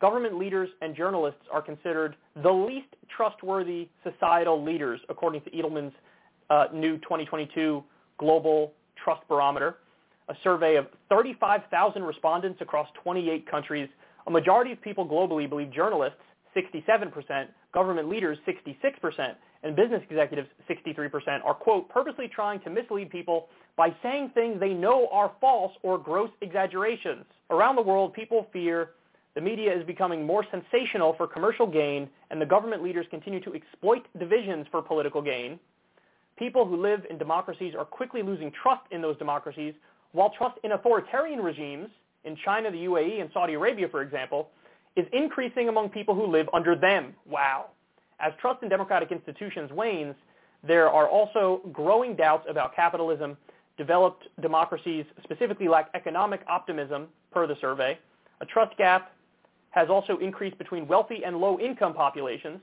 Government leaders and journalists are considered the least trustworthy societal leaders, according to Edelman's uh, new 2022 Global Trust Barometer. a survey of 35,000 respondents across 28 countries. A majority of people globally believe journalists, 67%, government leaders, 66%, and business executives, 63%, are, quote, purposely trying to mislead people by saying things they know are false or gross exaggerations. Around the world, people fear the media is becoming more sensational for commercial gain, and the government leaders continue to exploit divisions for political gain. People who live in democracies are quickly losing trust in those democracies, while trust in authoritarian regimes, in China, the UAE, and Saudi Arabia, for example, is increasing among people who live under them. Wow. As trust in democratic institutions wanes, there are also growing doubts about capitalism. Developed democracies specifically lack economic optimism, per the survey. A trust gap has also increased between wealthy and low-income populations.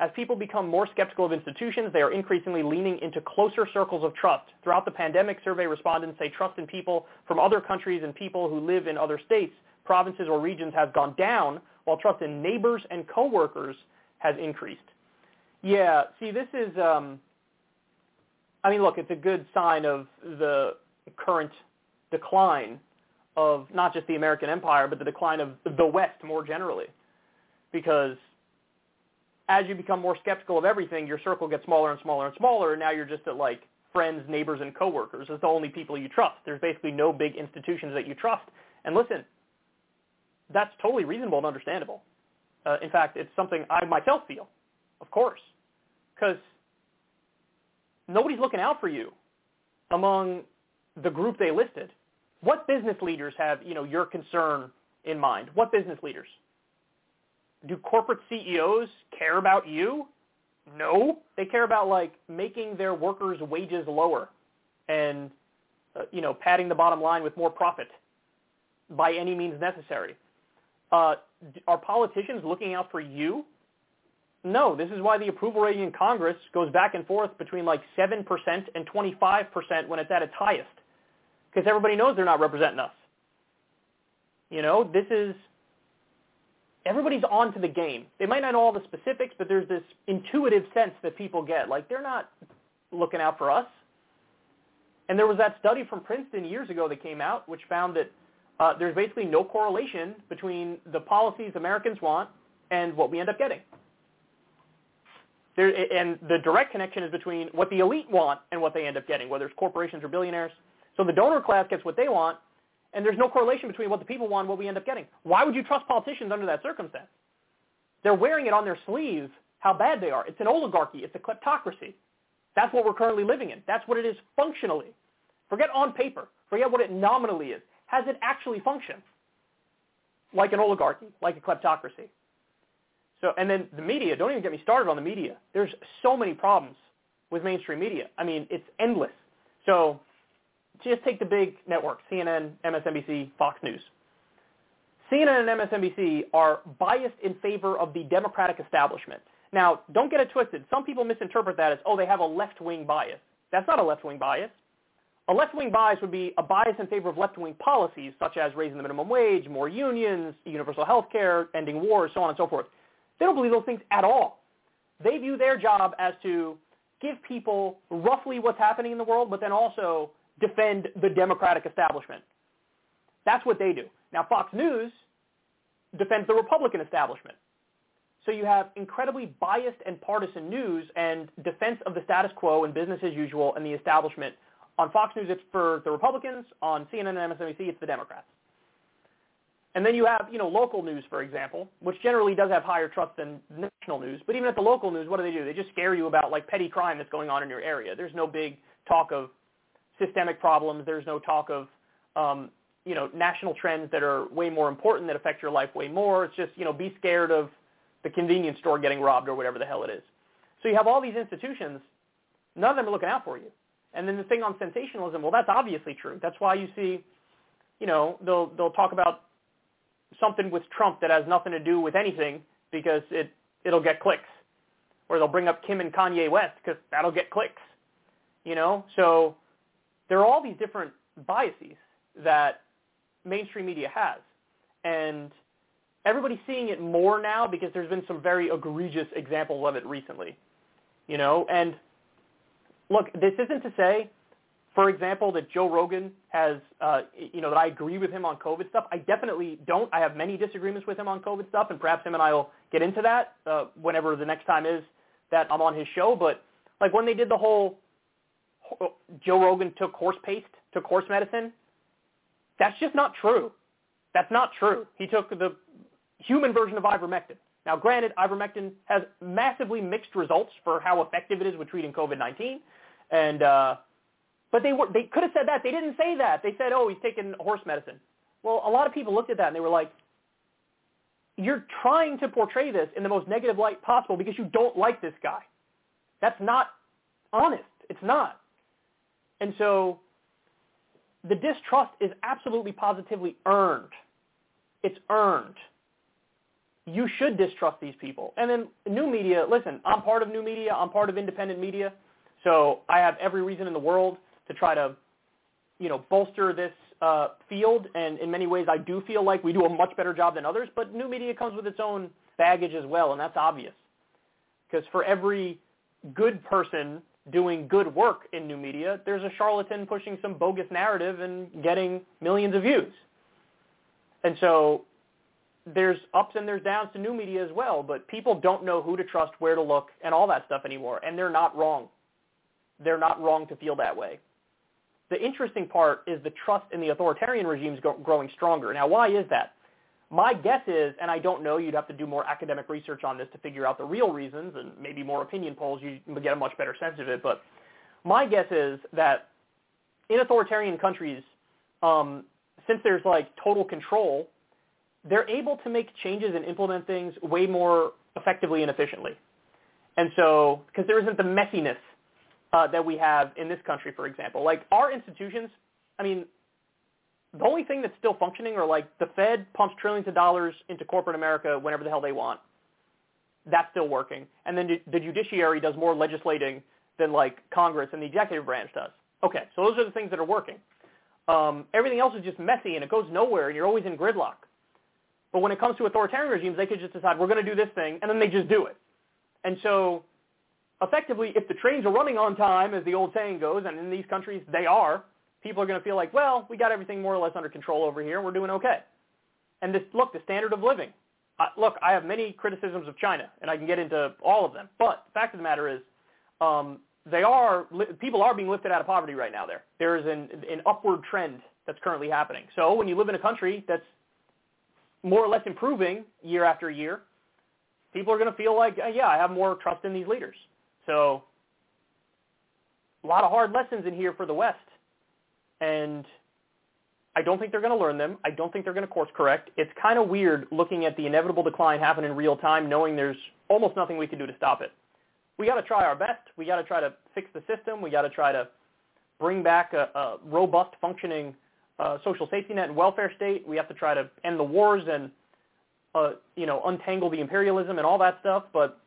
As people become more skeptical of institutions, they are increasingly leaning into closer circles of trust. Throughout the pandemic, survey respondents say trust in people from other countries and people who live in other states, provinces, or regions has gone down, while trust in neighbors and coworkers has increased. Yeah, see, this is, um, I mean, look, it's a good sign of the current decline of not just the American empire, but the decline of the West more generally. Because as you become more skeptical of everything, your circle gets smaller and smaller and smaller, and now you're just at like friends, neighbors, and coworkers. It's the only people you trust. There's basically no big institutions that you trust. And listen, that's totally reasonable and understandable. Uh, in fact, it's something I myself feel, of course, because nobody's looking out for you among the group they listed. What business leaders have, you know, your concern in mind? What business leaders? Do corporate CEOs care about you? No. They care about like making their workers' wages lower and uh, you know, padding the bottom line with more profit by any means necessary. Uh, are politicians looking out for you? No, this is why the approval rating in Congress goes back and forth between like 7% and 25% when it's at its highest because everybody knows they're not representing us. You know, this is everybody's on to the game. They might not know all the specifics, but there's this intuitive sense that people get, like they're not looking out for us. And there was that study from Princeton years ago that came out, which found that uh, there's basically no correlation between the policies Americans want and what we end up getting. There, and the direct connection is between what the elite want and what they end up getting, whether it's corporations or billionaires. So the donor class gets what they want, and there's no correlation between what the people want and what we end up getting. Why would you trust politicians under that circumstance? They're wearing it on their sleeves how bad they are. It's an oligarchy. It's a kleptocracy. That's what we're currently living in. That's what it is functionally. Forget on paper. Forget what it nominally is. Has it actually functioned? Like an oligarchy, like a kleptocracy. So, and then the media, don't even get me started on the media. There's so many problems with mainstream media. I mean, it's endless. So just take the big networks, CNN, MSNBC, Fox News. CNN and MSNBC are biased in favor of the Democratic establishment. Now, don't get it twisted. Some people misinterpret that as, oh, they have a left-wing bias. That's not a left-wing bias. A left-wing bias would be a bias in favor of left-wing policies, such as raising the minimum wage, more unions, universal health care, ending wars, so on and so forth. They don't believe those things at all. They view their job as to give people roughly what's happening in the world, but then also defend the Democratic establishment. That's what they do. Now, Fox News defends the Republican establishment. So you have incredibly biased and partisan news and defense of the status quo and business as usual and the establishment. On Fox News, it's for the Republicans. On CNN and MSNBC, it's the Democrats. And then you have, you know, local news, for example, which generally does have higher trust than national news. But even at the local news, what do they do? They just scare you about like petty crime that's going on in your area. There's no big talk of systemic problems. There's no talk of, um, you know, national trends that are way more important that affect your life way more. It's just, you know, be scared of the convenience store getting robbed or whatever the hell it is. So you have all these institutions. None of them are looking out for you. And then the thing on sensationalism, well, that's obviously true. That's why you see, you know, they'll they'll talk about something with Trump that has nothing to do with anything because it it'll get clicks, or they'll bring up Kim and Kanye West because that'll get clicks. You know, so there are all these different biases that mainstream media has. And everybody's seeing it more now because there's been some very egregious examples of it recently. You know, and look, this isn't to say for example, that Joe Rogan has, uh, you know, that I agree with him on COVID stuff. I definitely don't. I have many disagreements with him on COVID stuff, and perhaps him and I will get into that uh, whenever the next time is that I'm on his show. But like when they did the whole Joe Rogan took horse paste, took horse medicine, that's just not true. That's not true. He took the human version of ivermectin. Now, granted, ivermectin has massively mixed results for how effective it is with treating COVID-19, and uh, but they were they could have said that. They didn't say that. They said, "Oh, he's taking horse medicine." Well, a lot of people looked at that and they were like, "You're trying to portray this in the most negative light possible because you don't like this guy. That's not honest. It's not." And so the distrust is absolutely positively earned. It's earned. You should distrust these people. And then new media, listen, I'm part of new media. I'm part of independent media. So I have every reason in the world to try to, you know, bolster this uh, field. And in many ways, I do feel like we do a much better job than others. But new media comes with its own baggage as well, and that's obvious. Because for every good person doing good work in new media, there's a charlatan pushing some bogus narrative and getting millions of views. And so there's ups and there's downs to new media as well, but people don't know who to trust, where to look, and all that stuff anymore. And they're not wrong. They're not wrong to feel that way. The interesting part is the trust in the authoritarian regimes growing stronger. Now, why is that? My guess is, and I don't know, you'd have to do more academic research on this to figure out the real reasons, and maybe more opinion polls, you get a much better sense of it. But my guess is that in authoritarian countries, um, since there's like total control, they're able to make changes and implement things way more effectively and efficiently. And so, because there isn't the messiness uh, that we have in this country, for example. Like our institutions, I mean, the only thing that's still functioning are like the Fed pumps trillions of dollars into corporate America whenever the hell they want. That's still working. And then the judiciary does more legislating than like Congress and the executive branch does. Okay, so those are the things that are working. Um, everything else is just messy and it goes nowhere and you're always in gridlock. But when it comes to authoritarian regimes, they could just decide we're going to do this thing and then they just do it. And so effectively, if the trains are running on time, as the old saying goes, and in these countries they are, people are going to feel like, well, we got everything more or less under control over here. We're doing okay. And this, look, the standard of living. Uh, look, I have many criticisms of China, and I can get into all of them. But the fact of the matter is, um, they are people are being lifted out of poverty right now. There, there is an, an upward trend that's currently happening. So when you live in a country that's more or less improving year after year, people are going to feel like, yeah, I have more trust in these leaders. So a lot of hard lessons in here for the West and I don't think they're going to learn them. I don't think they're going to course correct. It's kind of weird looking at the inevitable decline happen in real time, knowing there's almost nothing we can do to stop it. We got to try our best. We got to try to fix the system. We got to try to bring back a, a robust, functioning uh, social safety net and welfare state. We have to try to end the wars and uh, you know untangle the imperialism and all that stuff. But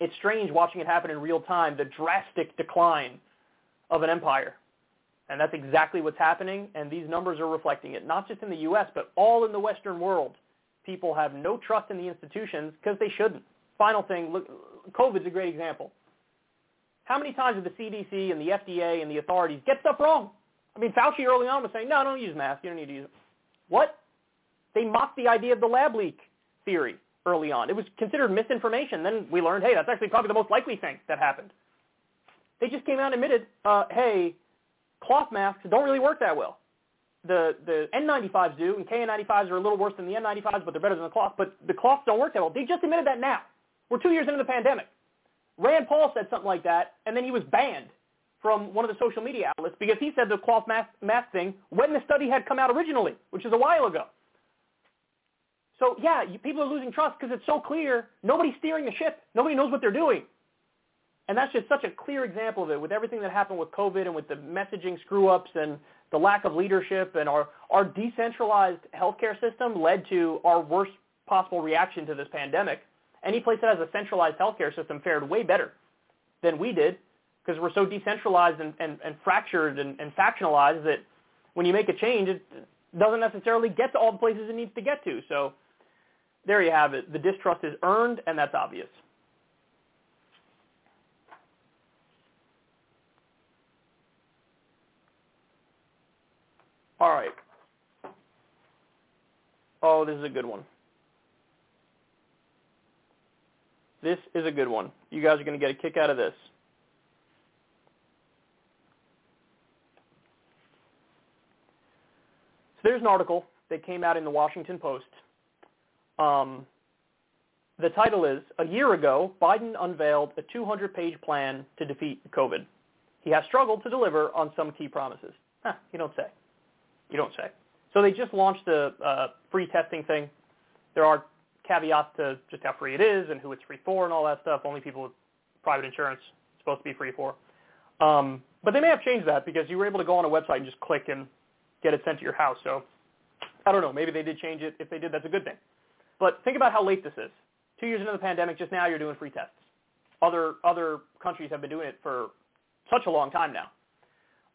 it's strange watching it happen in real time. The drastic decline of an empire and that's exactly what's happening, and these numbers are reflecting it, not just in the U.S., but all in the Western world. People have no trust in the institutions because they shouldn't. Final thing, look, COVID's a great example. How many times did the CDC and the FDA and the authorities get stuff wrong? I mean, Fauci early on was saying, no, don't use masks. You don't need to use it. What? They mocked the idea of the lab leak theory early on. It was considered misinformation. Then we learned, hey, that's actually probably the most likely thing that happened. They just came out and admitted, uh, hey, cloth masks don't really work that well. The the N95s do, and KN95s are a little worse than the N95s, but they're better than the cloth. But the cloths don't work that well. They just admitted that now. We're two years into the pandemic. Rand Paul said something like that, and then he was banned from one of the social media outlets because he said the cloth mask, mask thing when the study had come out originally, which is a while ago. So yeah, you, people are losing trust because it's so clear. Nobody's steering the ship. Nobody knows what they're doing. And that's just such a clear example of it with everything that happened with COVID and with the messaging screw-ups and the lack of leadership and our, our decentralized healthcare system led to our worst possible reaction to this pandemic. Any place that has a centralized healthcare system fared way better than we did because we're so decentralized and, and, and fractured and, and factionalized that when you make a change, it doesn't necessarily get to all the places it needs to get to. So there you have it. The distrust is earned, and that's obvious. All right. Oh, this is a good one. This is a good one. You guys are going to get a kick out of this. So there's an article that came out in the Washington Post. Um, the title is, A Year Ago, Biden Unveiled a 200-page plan to defeat COVID. He has struggled to deliver on some key promises. Huh, you don't say. You don't say. So they just launched the uh, free testing thing. There are caveats to just how free it is and who it's free for and all that stuff. Only people with private insurance it's supposed to be free for. Um, but they may have changed that because you were able to go on a website and just click and get it sent to your house. So I don't know. Maybe they did change it. If they did, that's a good thing. But think about how late this is. Two years into the pandemic, just now you're doing free tests. Other other countries have been doing it for such a long time now.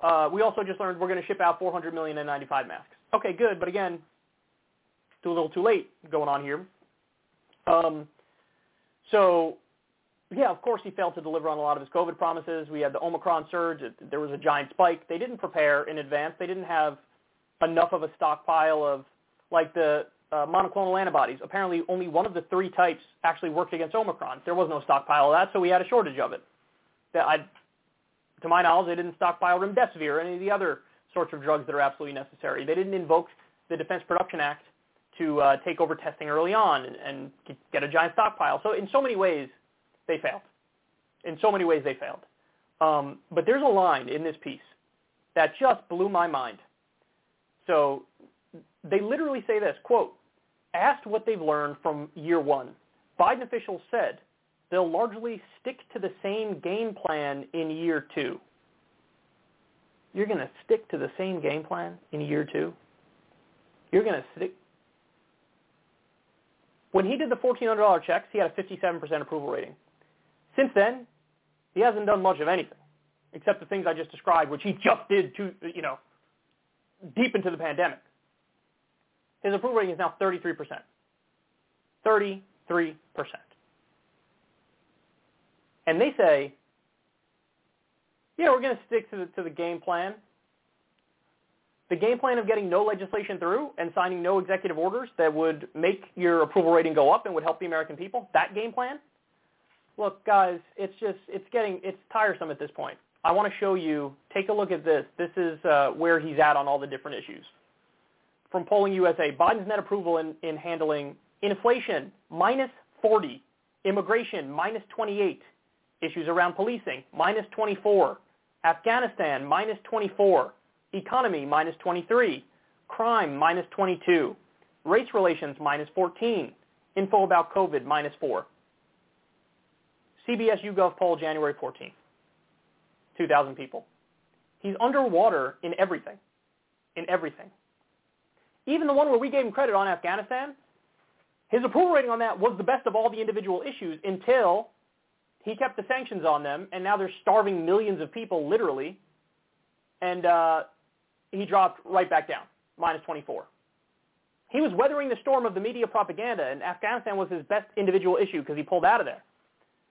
Uh, we also just learned we're going to ship out 400 million N95 masks. Okay, good, but again, too a little, too late going on here. Um, so, yeah, of course he failed to deliver on a lot of his COVID promises. We had the Omicron surge. It, there was a giant spike. They didn't prepare in advance. They didn't have enough of a stockpile of like the uh, monoclonal antibodies. Apparently, only one of the three types actually worked against Omicron. There was no stockpile of that, so we had a shortage of it. That I, to my knowledge, they didn't stockpile remdesivir or any of the other sorts of drugs that are absolutely necessary. They didn't invoke the Defense Production Act to uh, take over testing early on and, and get a giant stockpile. So in so many ways, they failed. In so many ways, they failed. Um, but there's a line in this piece that just blew my mind. So they literally say this, quote, asked what they've learned from year one, Biden officials said they'll largely stick to the same game plan in year two. You're going to stick to the same game plan in year two? You're going to stick. When he did the $1,400 checks, he had a 57% approval rating. Since then, he hasn't done much of anything, except the things I just described, which he just did to, you know, deep into the pandemic. His approval rating is now 33%. 33%. And they say, yeah, we're going to stick to the, to the game plan. The game plan of getting no legislation through and signing no executive orders that would make your approval rating go up and would help the American people, that game plan? Look, guys, it's just, it's getting, it's tiresome at this point. I want to show you, take a look at this. This is uh, where he's at on all the different issues. From Polling USA, Biden's net approval in, in handling inflation, minus 40, immigration, minus 28, issues around policing, minus 24, Afghanistan, minus 24, economy, minus 23, crime, minus 22, race relations, minus 14, info about COVID, minus 4. CBS YouGov poll, January 14th, 2,000 people. He's underwater in everything, in everything. Even the one where we gave him credit on Afghanistan, his approval rating on that was the best of all the individual issues until he kept the sanctions on them, and now they're starving millions of people, literally, and uh, he dropped right back down, minus 24. He was weathering the storm of the media propaganda, and Afghanistan was his best individual issue because he pulled out of there.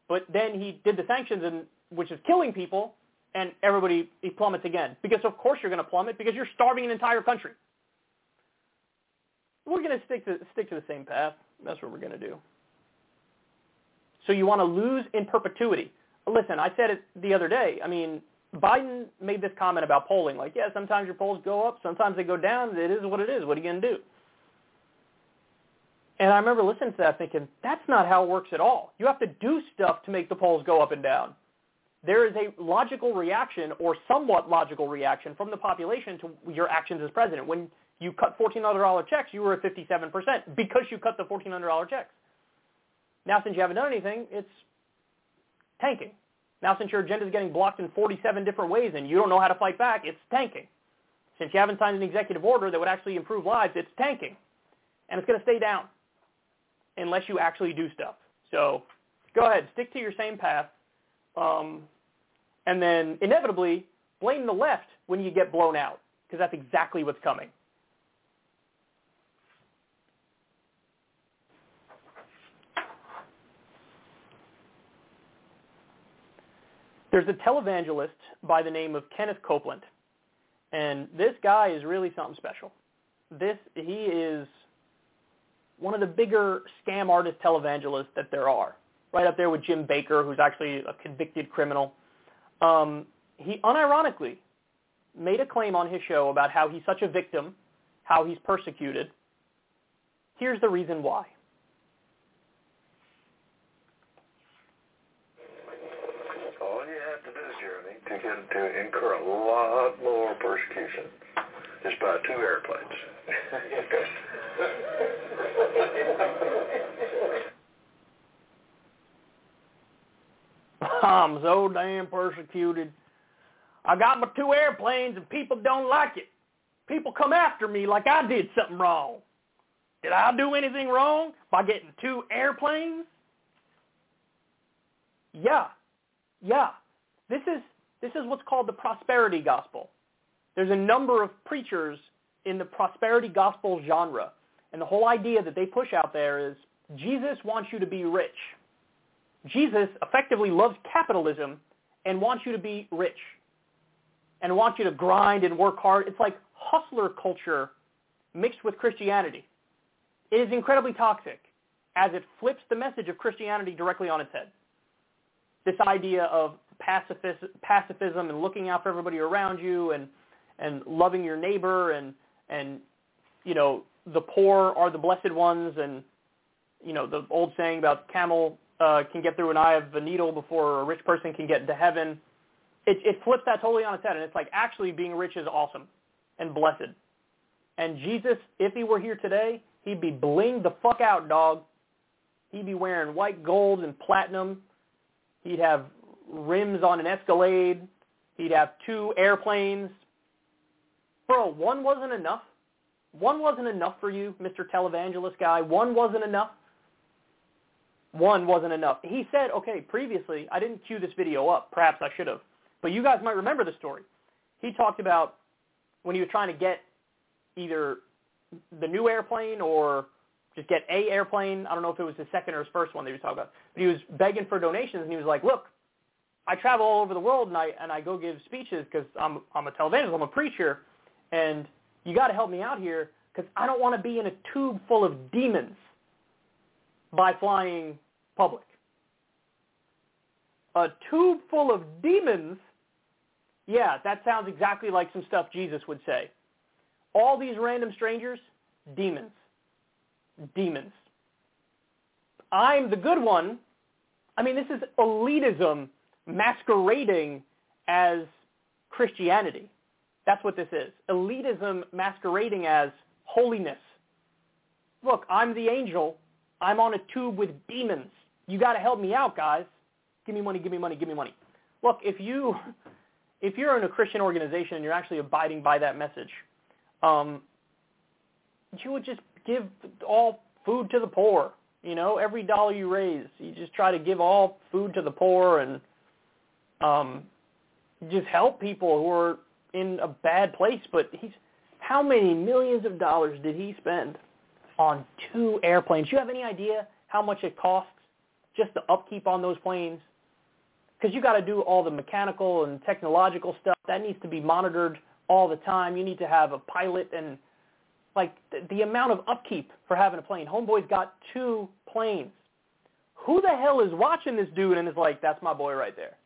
But then he did the sanctions, and which is killing people, and everybody he plummets again. Because of course you're going to plummet because you're starving an entire country. We're going to stick to stick to the same path. That's what we're going to do. So you want to lose in perpetuity. Listen, I said it the other day. I mean, Biden made this comment about polling, like, yeah, sometimes your polls go up, sometimes they go down. It is what it is. What are you going to do? And I remember listening to that thinking, that's not how it works at all. You have to do stuff to make the polls go up and down. There is a logical reaction or somewhat logical reaction from the population to your actions as president. When you cut $1,400 checks, you were at 57% because you cut the $1,400 checks. Now, since you haven't done anything, it's tanking. Now, since your agenda is getting blocked in 47 different ways and you don't know how to fight back, it's tanking. Since you haven't signed an executive order that would actually improve lives, it's tanking. And it's going to stay down unless you actually do stuff. So go ahead, stick to your same path, um, and then inevitably blame the left when you get blown out, because that's exactly what's coming. There's a televangelist by the name of Kenneth Copeland, And this guy is really something special. This he is one of the bigger scam artist televangelists that there are. Right up there with Jim Bakker, who's actually a convicted criminal. Um, he unironically made a claim on his show about how he's such a victim, how he's persecuted. Here's the reason why. All you have to do, Jeremy, to incur a lot more persecution is buy two airplanes. I'm so damn persecuted. I got my two airplanes and people don't like it. People come after me like I did something wrong. Did I do anything wrong by getting two airplanes? Yeah. Yeah. This is this is what's called the prosperity gospel. There's a number of preachers in the prosperity gospel genre. And the whole idea that they push out there is Jesus wants you to be rich. Jesus effectively loves capitalism and wants you to be rich and wants you to grind and work hard. It's like hustler culture mixed with Christianity. It is incredibly toxic as it flips the message of Christianity directly on its head. This idea of pacifism and looking out for everybody around you and, and loving your neighbor and, and, you know, the poor are the blessed ones and, you know, the old saying about camel uh, can get through an eye of a needle before a rich person can get into heaven. It, it flips that totally on its head, and it's like actually being rich is awesome and blessed. And Jesus, if he were here today, he'd be blinged the fuck out, dog. He'd be wearing white gold and platinum. He'd have rims on an Escalade. He'd have two airplanes. Bro, one wasn't enough. One wasn't enough for you, Mr. Televangelist guy. One wasn't enough one wasn't enough. He said, okay, previously, I didn't cue this video up. Perhaps I should have. But you guys might remember the story. He talked about when he was trying to get either the new airplane or just get a airplane. I don't know if it was his second or his first one that he was talking about. But he was begging for donations, and he was like, look, I travel all over the world, and I, and I go give speeches because I'm, I'm a televangelist, I'm a preacher, and you got to help me out here because I don't want to be in a tube full of demons by flying public. A tube full of demons? Yeah, that sounds exactly like some stuff Jesus would say. All these random strangers, demons. Demons. I'm the good one. I mean, this is elitism masquerading as Christianity. That's what this is. Elitism masquerading as holiness. Look, I'm the angel. I'm on a tube with demons. You got to help me out, guys. Give me money, give me money, give me money. Look, if you if you're in a Christian organization and you're actually abiding by that message, um, you would just give all food to the poor. You know, every dollar you raise, you just try to give all food to the poor and um, just help people who are in a bad place. But he's how many millions of dollars did he spend on two airplanes. Do you have any idea how much it costs just the upkeep on those planes? Because you got to do all the mechanical and technological stuff. That needs to be monitored all the time. You need to have a pilot and like the, the amount of upkeep for having a plane. Homeboy's got two planes. Who the hell is watching this dude and is like, that's my boy right there.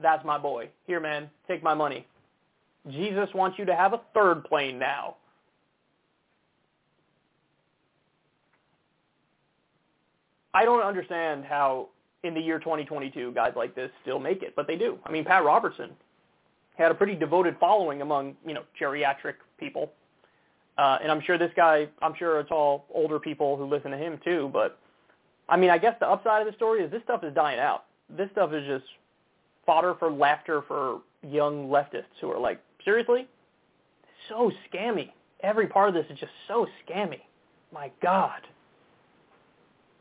That's my boy. Here, man, take my money. Jesus wants you to have a third plane now. I don't understand how in the year 2022 guys like this still make it, but they do. I mean, Pat Robertson had a pretty devoted following among you know geriatric people, uh, and I'm sure this guy, I'm sure it's all older people who listen to him too. But I mean, I guess the upside of the story is this stuff is dying out. This stuff is just fodder for laughter for young leftists who are like, seriously, so scammy. Every part of this is just so scammy. My God.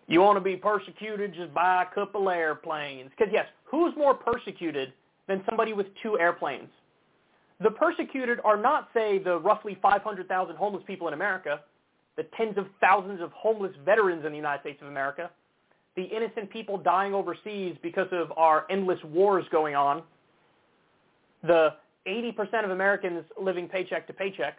You want to be persecuted, just buy a couple airplanes. Because yes, who's more persecuted than somebody with two airplanes? The persecuted are not, say, the roughly 500,000 homeless people in America, the tens of thousands of homeless veterans in the United States of America, the innocent people dying overseas because of our endless wars going on, the 80% of Americans living paycheck to paycheck,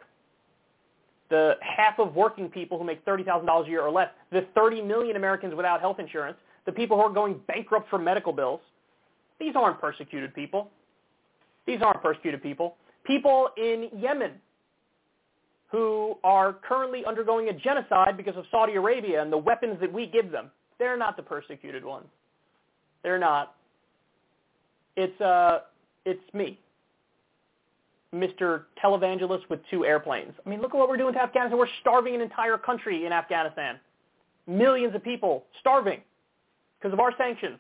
the half of working people who make $30,000 a year or less, the 30 million Americans without health insurance, the people who are going bankrupt for medical bills, these aren't persecuted people. These aren't persecuted people. People in Yemen who are currently undergoing a genocide because of Saudi Arabia and the weapons that we give them, they're not the persecuted ones. They're not. It's uh, it's me, Mr. Televangelist with two airplanes. I mean, look at what we're doing to Afghanistan. We're starving an entire country in Afghanistan. Millions of people starving because of our sanctions.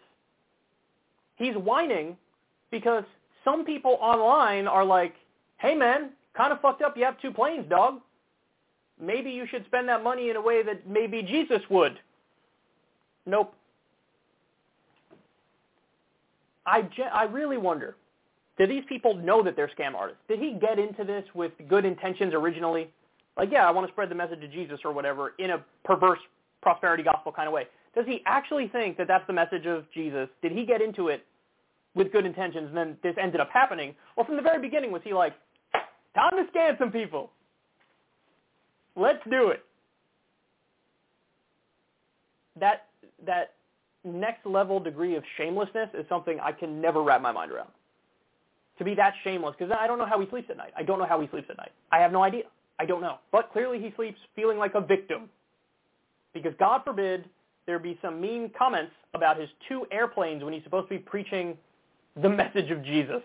He's whining because some people online are like, hey man, kind of fucked up you have two planes, dog. Maybe you should spend that money in a way that maybe Jesus would. Nope. I, I really wonder, do these people know that they're scam artists? Did he get into this with good intentions originally? Like, yeah, I want to spread the message of Jesus or whatever in a perverse prosperity gospel kind of way. Does he actually think that that's the message of Jesus? Did he get into it with good intentions and then this ended up happening? Or from the very beginning was he like, time to scam some people. Let's do it. That that next level degree of shamelessness is something I can never wrap my mind around. To be that shameless, because I don't know how he sleeps at night. I don't know how he sleeps at night. I have no idea. I don't know. But clearly he sleeps feeling like a victim. Because God forbid there be some mean comments about his two airplanes when he's supposed to be preaching the message of Jesus.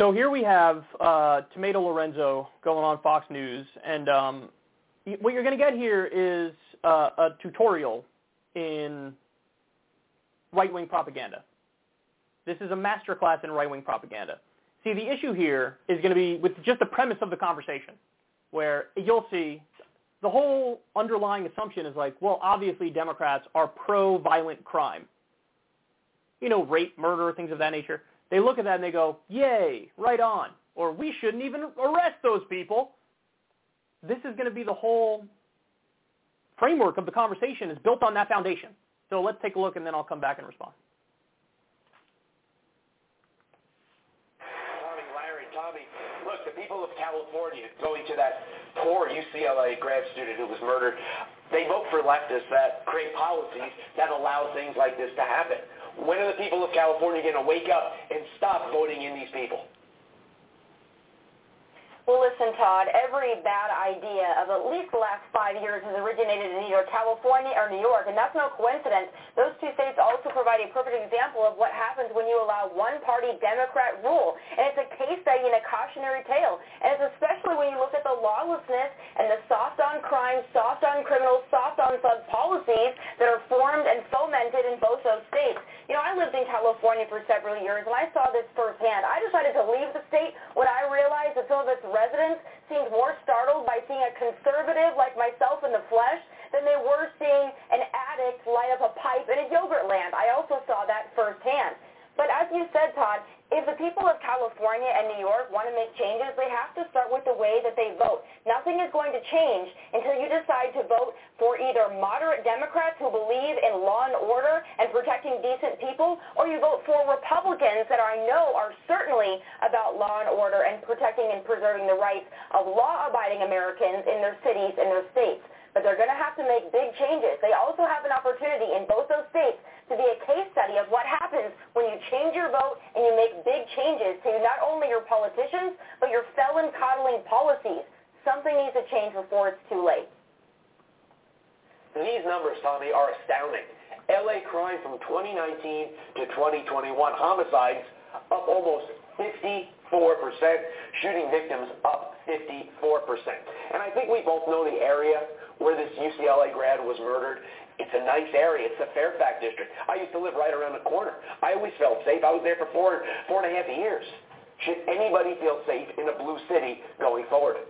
So here we have uh, Tomato Lorenzo going on Fox News, and um, what you're going to get here is uh, a tutorial in right-wing propaganda. This is a masterclass in right-wing propaganda. See, the issue here is going to be with just the premise of the conversation, where you'll see the whole underlying assumption is like, well, obviously Democrats are pro-violent crime. You know, rape, murder, things of that nature. They look at that and they go, yay, right on. Or we shouldn't even arrest those people. This is going to be the whole framework of the conversation is built on that foundation. So let's take a look and then I'll come back and respond. Tomi, Larry, Tomi, look, the people of California going to that poor UCLA grad student who was murdered, they vote for leftists that create policies that allow things like this to happen. When are the people of California going to wake up and stop voting in these people? Well, listen, Todd, every bad idea of at least the last five years has originated in either California or New York, and that's no coincidence. Those two states also provide a perfect example of what happens when you allow one-party Democrat rule. And it's a case study and a cautionary tale. And it's especially when you look at the lawlessness and the soft-on-crime, soft-on-criminal, soft-on-thug policies that are formed and fomented in both those states. You know, I lived in California for several years, and I saw this firsthand. I decided to leave the state when I realized that some of its residents seemed more startled by seeing a conservative like myself in the flesh than they were seeing an addict light up a pipe in a Yogurtland. I also saw that firsthand. But as you said, Todd, if the people of California and New York want to make changes, they have to start with the way that they vote. Nothing is going to change until you decide to vote for either moderate Democrats who believe in law and order and protecting decent people, or you vote for Republicans that I know are certainly about law and order and protecting and preserving the rights of law-abiding Americans in their cities and their states but they're going to have to make big changes. They also have an opportunity in both those states to be a case study of what happens when you change your vote and you make big changes to not only your politicians, but your felon-coddling policies. Something needs to change before it's too late. These numbers, Tomi, are astounding. LA crime from 2019 to 2021, homicides up almost 54%, shooting victims up 54%. And I think we both know the area where this UCLA grad was murdered. It's a nice area. It's the Fairfax district. I used to live right around the corner. I always felt safe. I was there for four, four and a half years. Should anybody feel safe in a blue city going forward?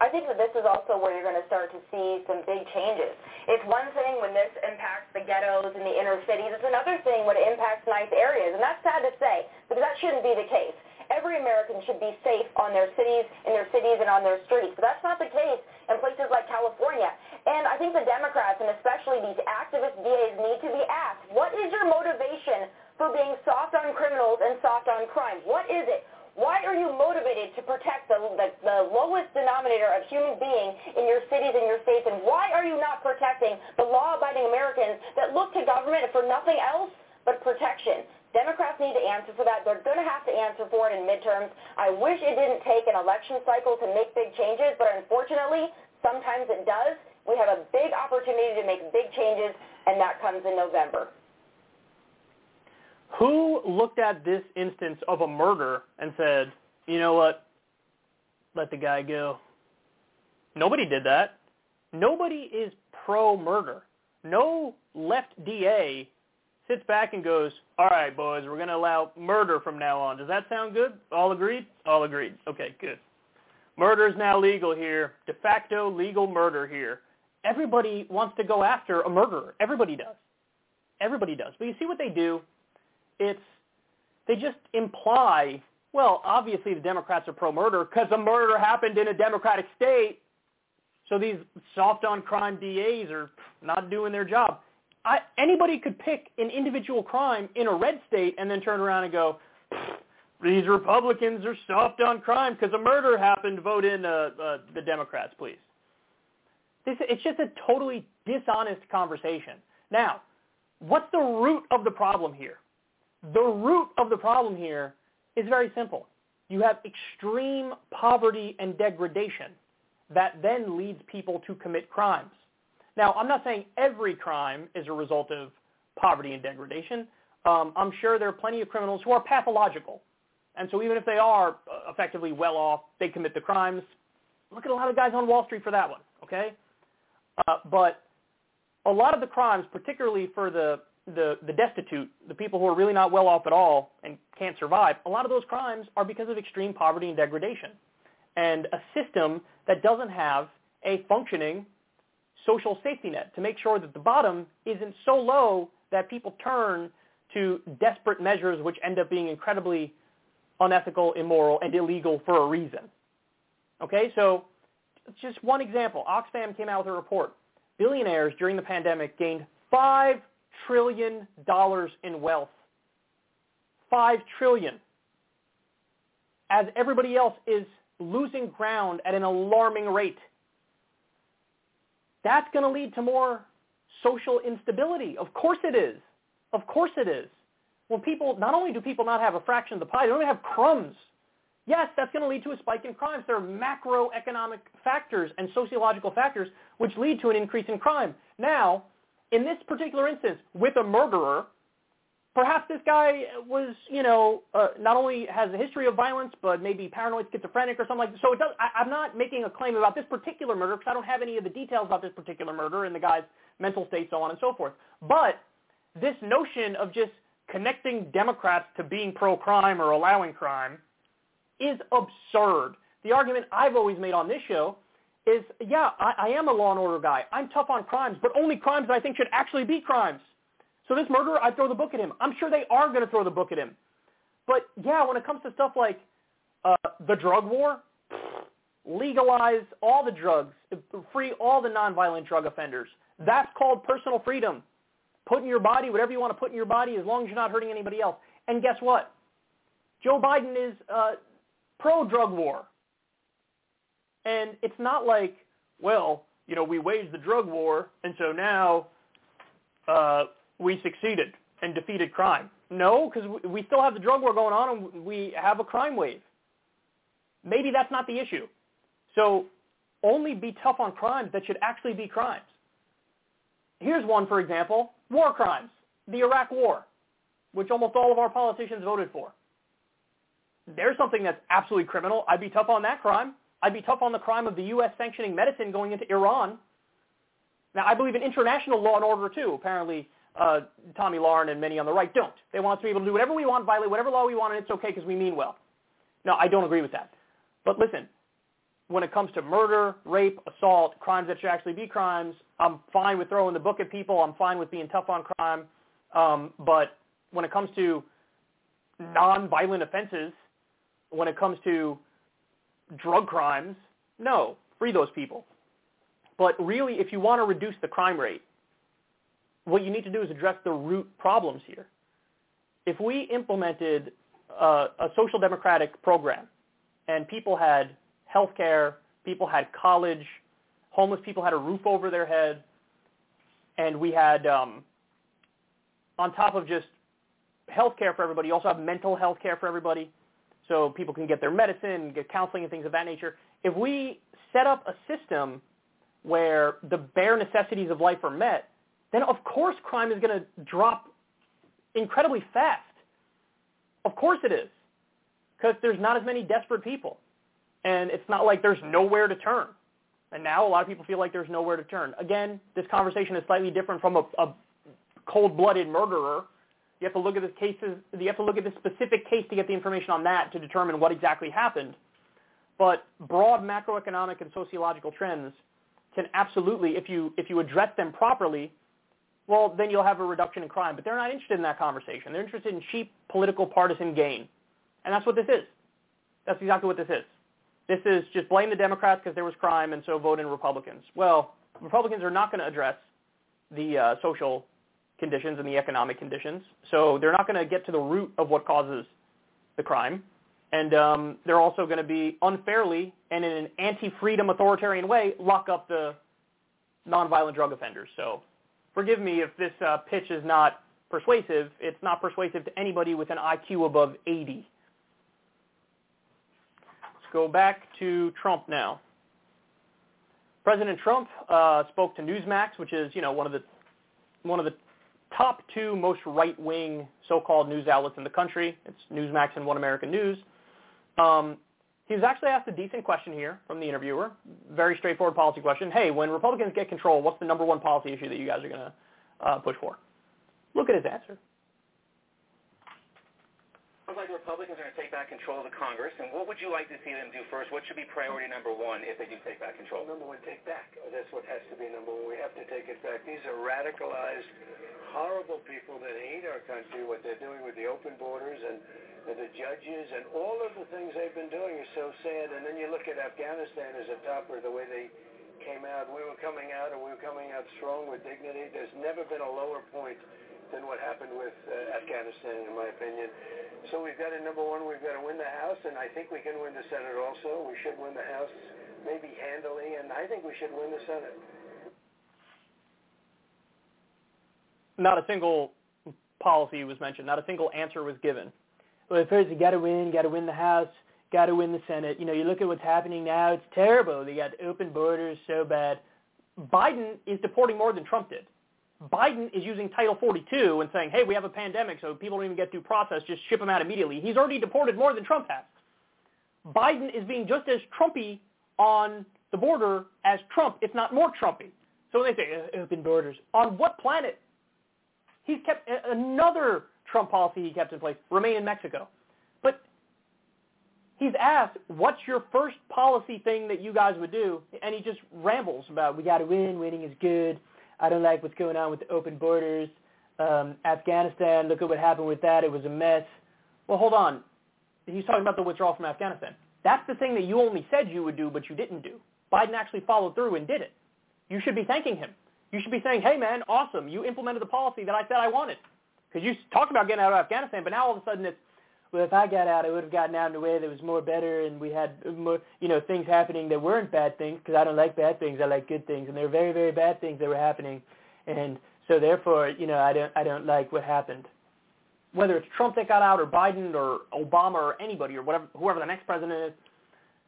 I think that this is also where you're going to start to see some big changes. It's one thing when this impacts the ghettos and the inner cities. It's another thing when it impacts nice areas. And that's sad to say because that shouldn't be the case every American should be safe on their cities, in their cities, and on their streets. But that's not the case in places like California. And I think the Democrats, and especially these activist DAs, need to be asked, what is your motivation for being soft on criminals and soft on crime? What is it? Why are you motivated to protect the, the, the lowest denominator of human being in your cities and your states? And why are you not protecting the law-abiding Americans that look to government for nothing else but protection? Democrats need to answer for that. They're going to have to answer for it in midterms. I wish it didn't take an election cycle to make big changes, but unfortunately, sometimes it does. We have a big opportunity to make big changes, and that comes in November. Who looked at this instance of a murder and said, you know what, let the guy go? Nobody did that. Nobody is pro-murder. No left DA sits back and goes, all right, boys, we're going to allow murder from now on. Does that sound good? All agreed? All agreed. Okay, good. Murder is now legal here. De facto legal murder here. Everybody wants to go after a murderer. Everybody does. Everybody does. But you see what they do? It's they just imply, well, obviously the Democrats are pro-murder because a murder happened in a Democratic state. So these soft on crime DAs are not doing their job. I, anybody could pick an individual crime in a red state and then turn around and go, these Republicans are soft on crime because a murder happened. Vote in uh, uh, the Democrats, please. This, it's just a totally dishonest conversation. Now, what's the root of the problem here? The root of the problem here is very simple. You have extreme poverty and degradation that then leads people to commit crimes. Now, I'm not saying every crime is a result of poverty and degradation. Um, I'm sure there are plenty of criminals who are pathological. And so even if they are uh, effectively well off, they commit the crimes. Look at a lot of guys on Wall Street for that one, okay? Uh, but a lot of the crimes, particularly for the, the, the destitute, the people who are really not well off at all and can't survive, a lot of those crimes are because of extreme poverty and degradation. And a system that doesn't have a functioning social safety net to make sure that the bottom isn't so low that people turn to desperate measures which end up being incredibly unethical, immoral, and illegal for a reason. Okay, so just one example. Oxfam came out with a report. Billionaires during the pandemic gained $5 trillion in wealth. 5 trillion. As everybody else is losing ground at an alarming rate that's going to lead to more social instability. Of course it is. Of course it is. When people, not only do people not have a fraction of the pie, they don't even have crumbs. Yes, that's going to lead to a spike in crimes. There are macroeconomic factors and sociological factors which lead to an increase in crime. Now, in this particular instance, with a murderer, perhaps this guy was, you know, uh, not only has a history of violence, but maybe paranoid schizophrenic or something like that. So it does, I, I'm not making a claim about this particular murder because I don't have any of the details about this particular murder and the guy's mental state, so on and so forth. But this notion of just connecting Democrats to being pro-crime or allowing crime is absurd. The argument I've always made on this show is, yeah, I, I am a law and order guy. I'm tough on crimes, but only crimes that I think should actually be crimes. So this murderer, I'd throw the book at him. I'm sure they are going to throw the book at him. But yeah, when it comes to stuff like uh, the drug war, legalize all the drugs, free all the nonviolent drug offenders. That's called personal freedom. Put in your body whatever you want to put in your body as long as you're not hurting anybody else. And guess what? Joe Biden is uh, pro-drug war. And it's not like, well, you know, we waged the drug war, and so now uh, we succeeded and defeated crime. No, because we still have the drug war going on and we have a crime wave. Maybe that's not the issue. So only be tough on crimes that should actually be crimes. Here's one, for example, war crimes, the Iraq War, which almost all of our politicians voted for. There's something that's absolutely criminal. I'd be tough on that crime. I'd be tough on the crime of the U.S. sanctioning medicine going into Iran. Now, I believe in international law and order, too. Apparently, uh, Tomi Lahren and many on the right don't. They want us to be able to do whatever we want, violate whatever law we want, and it's okay because we mean well. No, I don't agree with that. But listen, when it comes to murder, rape, assault, crimes that should actually be crimes, I'm fine with throwing the book at people. I'm fine with being tough on crime. Um, but when it comes to non-violent offenses, when it comes to drug crimes, no, free those people. But really, if you want to reduce the crime rate, what you need to do is address the root problems here. If we implemented a, a social democratic program and people had health care, people had college, homeless people had a roof over their head, and we had, um, on top of just health care for everybody, you also have mental health care for everybody, so people can get their medicine, get counseling and things of that nature. If we set up a system where the bare necessities of life are met, then of course crime is going to drop incredibly fast. Of course it is, because there's not as many desperate people, and it's not like there's nowhere to turn. And now a lot of people feel like there's nowhere to turn. Again, this conversation is slightly different from a, a cold-blooded murderer. You have to look at the cases. You have to look at the specific case to get the information on that to determine what exactly happened. But broad macroeconomic and sociological trends can absolutely, if you if you address them properly, well, then you'll have a reduction in crime. But they're not interested in that conversation. They're interested in cheap political partisan gain, and that's what this is. That's exactly what this is. This is just blame the Democrats because there was crime, and so vote in Republicans. Well, Republicans are not going to address the uh, social conditions and the economic conditions, so they're not going to get to the root of what causes the crime. And um, they're also going to be unfairly and in an anti-freedom authoritarian way lock up the nonviolent drug offenders. So forgive me if this uh, pitch is not persuasive. It's not persuasive to anybody with an IQ above 80. Let's go back to Trump now. President Trump uh, spoke to Newsmax, which is you know one of the one of the top two most right-wing so-called news outlets in the country. It's Newsmax and One American News. Um, he was actually asked a decent question here from the interviewer. Very straightforward policy question. Hey, when Republicans get control, what's the number one policy issue that you guys are going to uh, push for? Look at his answer. Sounds like the Republicans are going to take back control of the Congress. And what would you like to see them do first? What should be priority number one if they do take back control? Number one, take back. That's what has to be number one. We have to take it back. These are radicalized, horrible people that hate our country. What they're doing with the open borders and and the judges and all of the things they've been doing is so sad. And then you look at Afghanistan as a topper, the way they came out. We were coming out, and we were coming out strong with dignity. There's never been a lower point than what happened with uh, Afghanistan, in my opinion. So we've got to, number one, we've got to win the House, and I think we can win the Senate also. We should win the House maybe handily, and I think we should win the Senate. Not a single policy was mentioned. Not a single answer was given well, first you got to win, got to win the House, got to win the Senate. You know, you look at what's happening now; it's terrible. They got open borders, so bad. Biden is deporting more than Trump did. Biden is using Title 42 and saying, "Hey, we have a pandemic, so people don't even get due process. Just ship them out immediately." He's already deported more than Trump has. Biden is being just as Trumpy on the border as Trump, if not more Trumpy. So when they say uh, open borders, on what planet? He's kept another Trump policy he kept in place, remain in Mexico. But he's asked, what's your first policy thing that you guys would do? And he just rambles about, we got to win, winning is good. I don't like what's going on with the open borders. Um, Afghanistan, look at what happened with that. It was a mess. Well, hold on. He's talking about the withdrawal from Afghanistan. That's the thing that you only said you would do, but you didn't do. Biden actually followed through and did it. You should be thanking him. You should be saying, hey, man, awesome. You implemented the policy that I said I wanted. Because you talked about getting out of Afghanistan, but now all of a sudden it's, well, if I got out, I would have gotten out in a way that was more better, and we had more, you know, things happening that weren't bad things. Because I don't like bad things, I like good things, and there were very, very bad things that were happening, and so therefore, you know, I don't, I don't like what happened. Whether it's Trump that got out, or Biden, or Obama, or anybody, or whatever, whoever the next president is,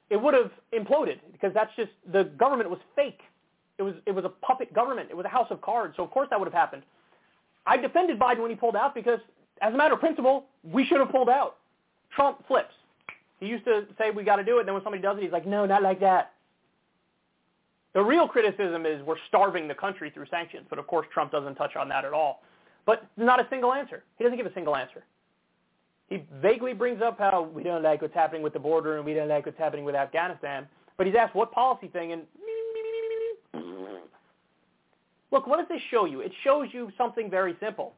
it would have imploded because that's just the government was fake. It was, it was a puppet government. It was a house of cards. So of course that would have happened. I defended Biden when he pulled out because, as a matter of principle, we should have pulled out. Trump flips. He used to say we got to do it. Then when somebody does it, he's like, no, not like that. The real criticism is we're starving the country through sanctions, but of course Trump doesn't touch on that at all. But not a single answer. He doesn't give a single answer. He vaguely brings up how we don't like what's happening with the border and we don't like what's happening with Afghanistan, but he's asked what policy thing, and Look, what does this show you? It shows you something very simple.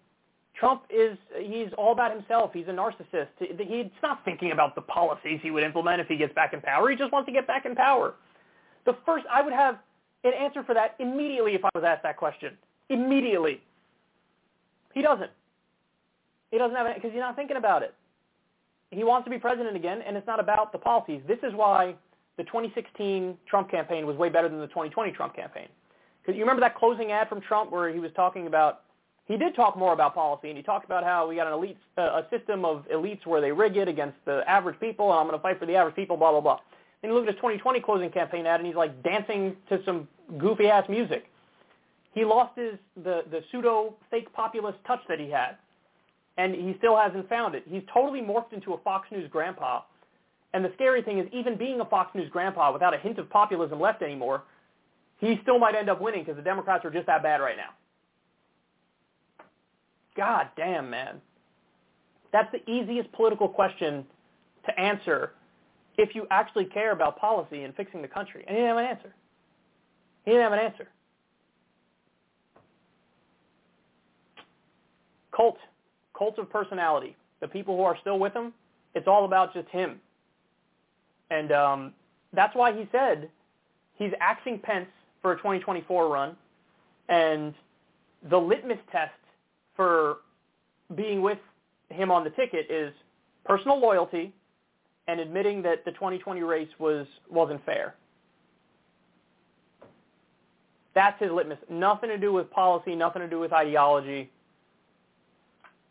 Trump is he's all about himself. He's a narcissist. He's not thinking about the policies he would implement if he gets back in power. He just wants to get back in power. The first I would have an answer for that immediately if I was asked that question. Immediately. He doesn't. He doesn't have it because he's not thinking about it. He wants to be president again, and it's not about the policies. This is why the 2016 Trump campaign was way better than the 2020 Trump campaign. Because you remember that closing ad from Trump where he was talking about he did talk more about policy, and he talked about how we got an elite, uh, a system of elites where they rig it against the average people, and I'm going to fight for the average people, blah, blah, blah. Then you look at his 2020 closing campaign ad, and he's like dancing to some goofy-ass music. He lost his the, the pseudo fake populist touch that he had, and he still hasn't found it. He's totally morphed into a Fox News grandpa. And the scary thing is, even being a Fox News grandpa without a hint of populism left anymore, he still might end up winning because the Democrats are just that bad right now. God damn, man. That's the easiest political question to answer if you actually care about policy and fixing the country. And he didn't have an answer. He didn't have an answer. Cult. Cult of personality. The people who are still with him, it's all about just him. And um, that's why he said he's axing Pence for a 2024 run. And the litmus test for being with him on the ticket is personal loyalty and admitting that the 2020 race was wasn't fair. That's his litmus. Nothing to do with policy, nothing to do with ideology.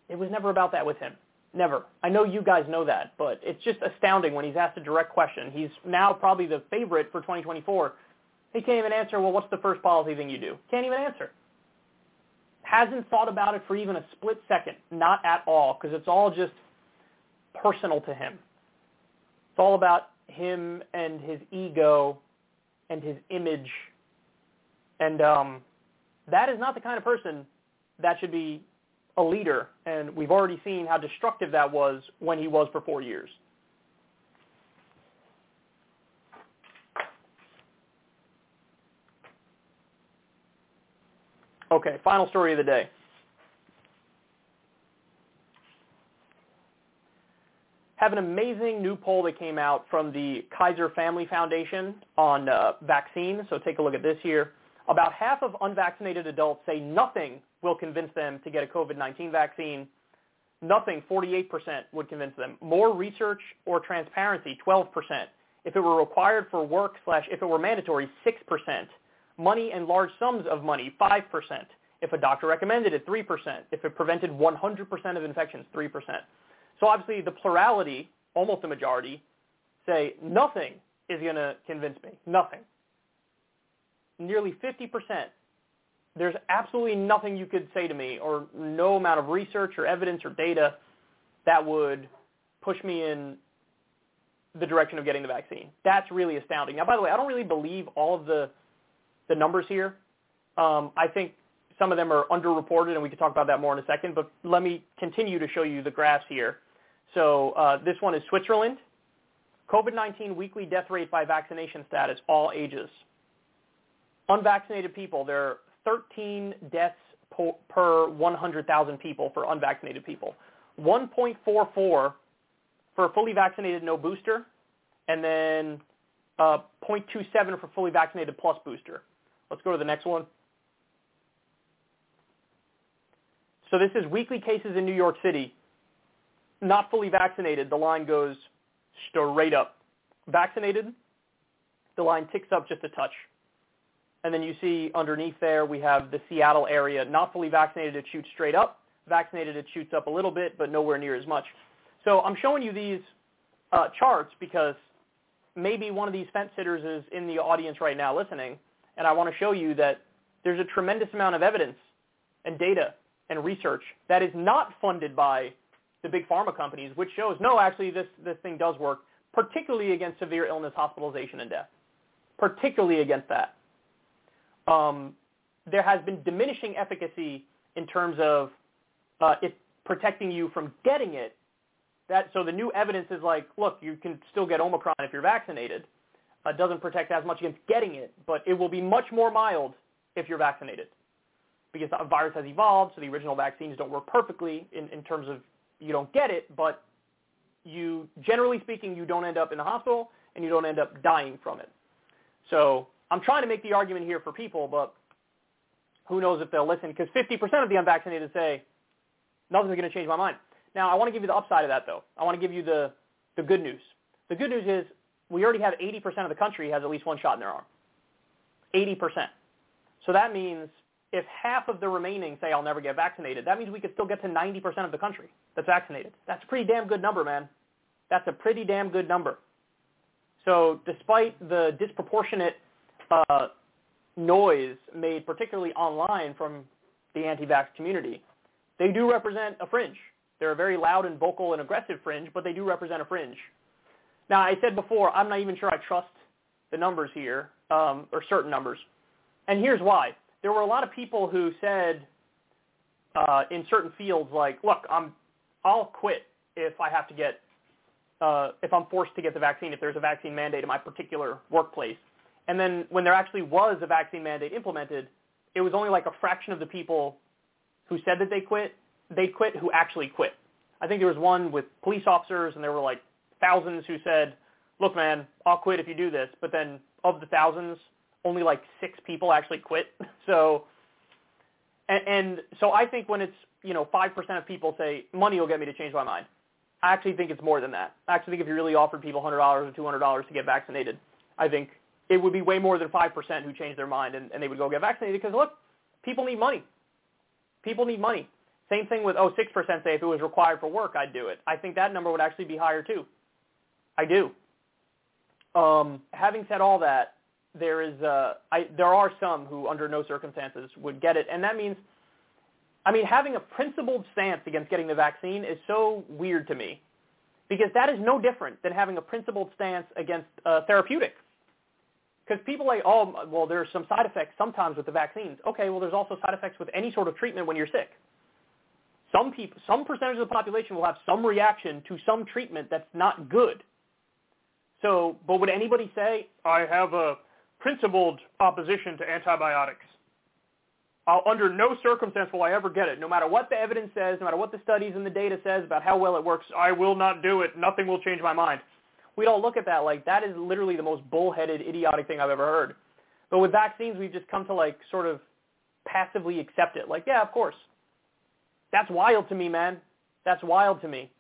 It was never about that with him. Never. I know you guys know that, but it's just astounding when he's asked a direct question. He's now probably the favorite for 2024. He can't even answer, well, what's the first policy thing you do? Can't even answer hasn't thought about it for even a split second, not at all, because it's all just personal to him. It's all about him and his ego and his image. And um, that is not the kind of person that should be a leader. And we've already seen how destructive that was when he was for four years. Okay, final story of the day. Have an amazing new poll that came out from the Kaiser Family Foundation on uh, vaccines. So take a look at this here. About half of unvaccinated adults say nothing will convince them to get a COVID-19 vaccine. Nothing, 48% would convince them. More research or transparency, 12%. If it were required for work slash if it were mandatory, 6% money and large sums of money, 5%. If a doctor recommended it, 3%. If it prevented 100% of infections, 3%. So obviously the plurality, almost a majority, say nothing is going to convince me. Nothing. Nearly 50%. There's absolutely nothing you could say to me or no amount of research or evidence or data that would push me in the direction of getting the vaccine. That's really astounding. Now, by the way, I don't really believe all of the the numbers here. Um, I think some of them are underreported, and we can talk about that more in a second. But let me continue to show you the graphs here. So uh, this one is Switzerland. COVID-19 weekly death rate by vaccination status, all ages. Unvaccinated people, there are 13 deaths per 100,000 people for unvaccinated people. 1.44 for fully vaccinated no booster, and then uh, 0.27 for fully vaccinated plus booster. Let's go to the next one. So this is weekly cases in New York City. Not fully vaccinated, the line goes straight up. Vaccinated, the line ticks up just a touch. And then you see underneath there we have the Seattle area. Not fully vaccinated, it shoots straight up. Vaccinated, it shoots up a little bit, but nowhere near as much. So I'm showing you these uh, charts because maybe one of these fence sitters is in the audience right now listening, and I want to show you that there's a tremendous amount of evidence and data and research that is not funded by the big pharma companies, which shows, no, actually this, this thing does work, particularly against severe illness, hospitalization, and death. Particularly against that. Um, there has been diminishing efficacy in terms of uh, it protecting you from getting it. That, so the new evidence is like, look, you can still get Omicron if you're vaccinated uh, doesn't protect as much against getting it, but it will be much more mild if you're vaccinated. because the virus has evolved, so the original vaccines don't work perfectly in, in terms of you don't get it, but you, generally speaking, you don't end up in the hospital and you don't end up dying from it. So I'm trying to make the argument here for people, but who knows if they'll listen because 50% of the unvaccinated say, nothing's going to change my mind. Now, I want to give you the upside of that, though. I want to give you the, the good news. The good news is we already have 80% of the country has at least one shot in their arm. 80%. So that means if half of the remaining say I'll never get vaccinated, that means we could still get to 90% of the country that's vaccinated. That's a pretty damn good number, man. That's a pretty damn good number. So despite the disproportionate uh, noise made particularly online from the anti-vax community, they do represent a fringe. They're a very loud and vocal and aggressive fringe, but they do represent a fringe. Now, I said before, I'm not even sure I trust the numbers here, um, or certain numbers. And here's why there were a lot of people who said uh, in certain fields, like, look, I'm, I'll quit if I have to get, uh, if I'm forced to get the vaccine, if there's a vaccine mandate in my particular workplace. And then when there actually was a vaccine mandate implemented, it was only like a fraction of the people who said that they quit, they quit who actually quit. I think there was one with police officers, and there were like thousands who said, look, man, I'll quit if you do this. But then of the thousands, only like six people actually quit. So, and, and so I think when it's, you know, 5% of people say money will get me to change my mind. I actually think it's more than that. I actually think if you really offered people $100 or $200 to get vaccinated, I think it would be way more than 5% who changed their mind and, and they would go get vaccinated because look, people need money. People need money. Same thing with, oh, 6% say if it was required for work, I'd do it. I think that number would actually be higher too. I do. Um, having said all that, there is uh, I, there are some who under no circumstances would get it, and that means, I mean, having a principled stance against getting the vaccine is so weird to me, because that is no different than having a principled stance against uh, therapeutic. Because people like, oh, well, there's some side effects sometimes with the vaccines. Okay, well, there's also side effects with any sort of treatment when you're sick. Some people, some percentage of the population will have some reaction to some treatment that's not good. So, but would anybody say, I have a principled opposition to antibiotics? I'll, under no circumstance will I ever get it. No matter what the evidence says, no matter what the studies and the data says about how well it works, I will not do it. Nothing will change my mind. We'd all look at that like that is literally the most bullheaded, idiotic thing I've ever heard. But with vaccines, we've just come to like sort of passively accept it. Like, yeah, of course. That's wild to me, man. That's wild to me.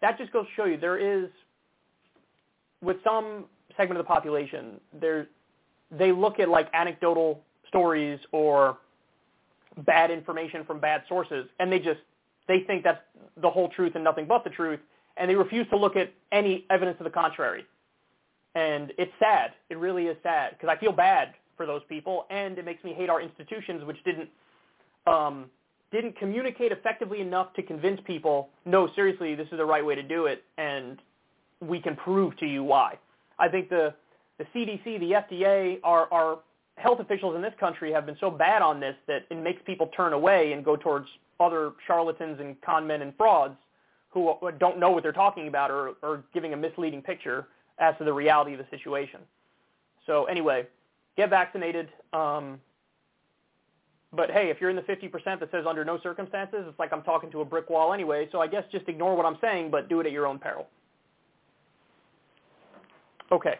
That just goes to show you there is with some segment of the population, they look at like anecdotal stories or bad information from bad sources, and they just they think that's the whole truth and nothing but the truth, and they refuse to look at any evidence to the contrary. And it's sad. It really is sad because I feel bad for those people, and it makes me hate our institutions, which didn't um, didn't communicate effectively enough to convince people, no, seriously, this is the right way to do it, and we can prove to you why. I think the, the CDC, the FDA, our, our health officials in this country have been so bad on this that it makes people turn away and go towards other charlatans and con men and frauds who don't know what they're talking about or, or giving a misleading picture as to the reality of the situation. So anyway, get vaccinated. Um, but hey, if you're in the 50% that says under no circumstances, it's like I'm talking to a brick wall anyway. So I guess just ignore what I'm saying, but do it at your own peril. Okay.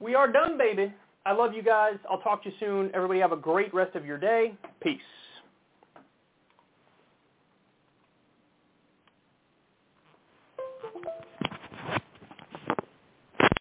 We are done, baby. I love you guys. I'll talk to you soon. Everybody have a great rest of your day. Peace.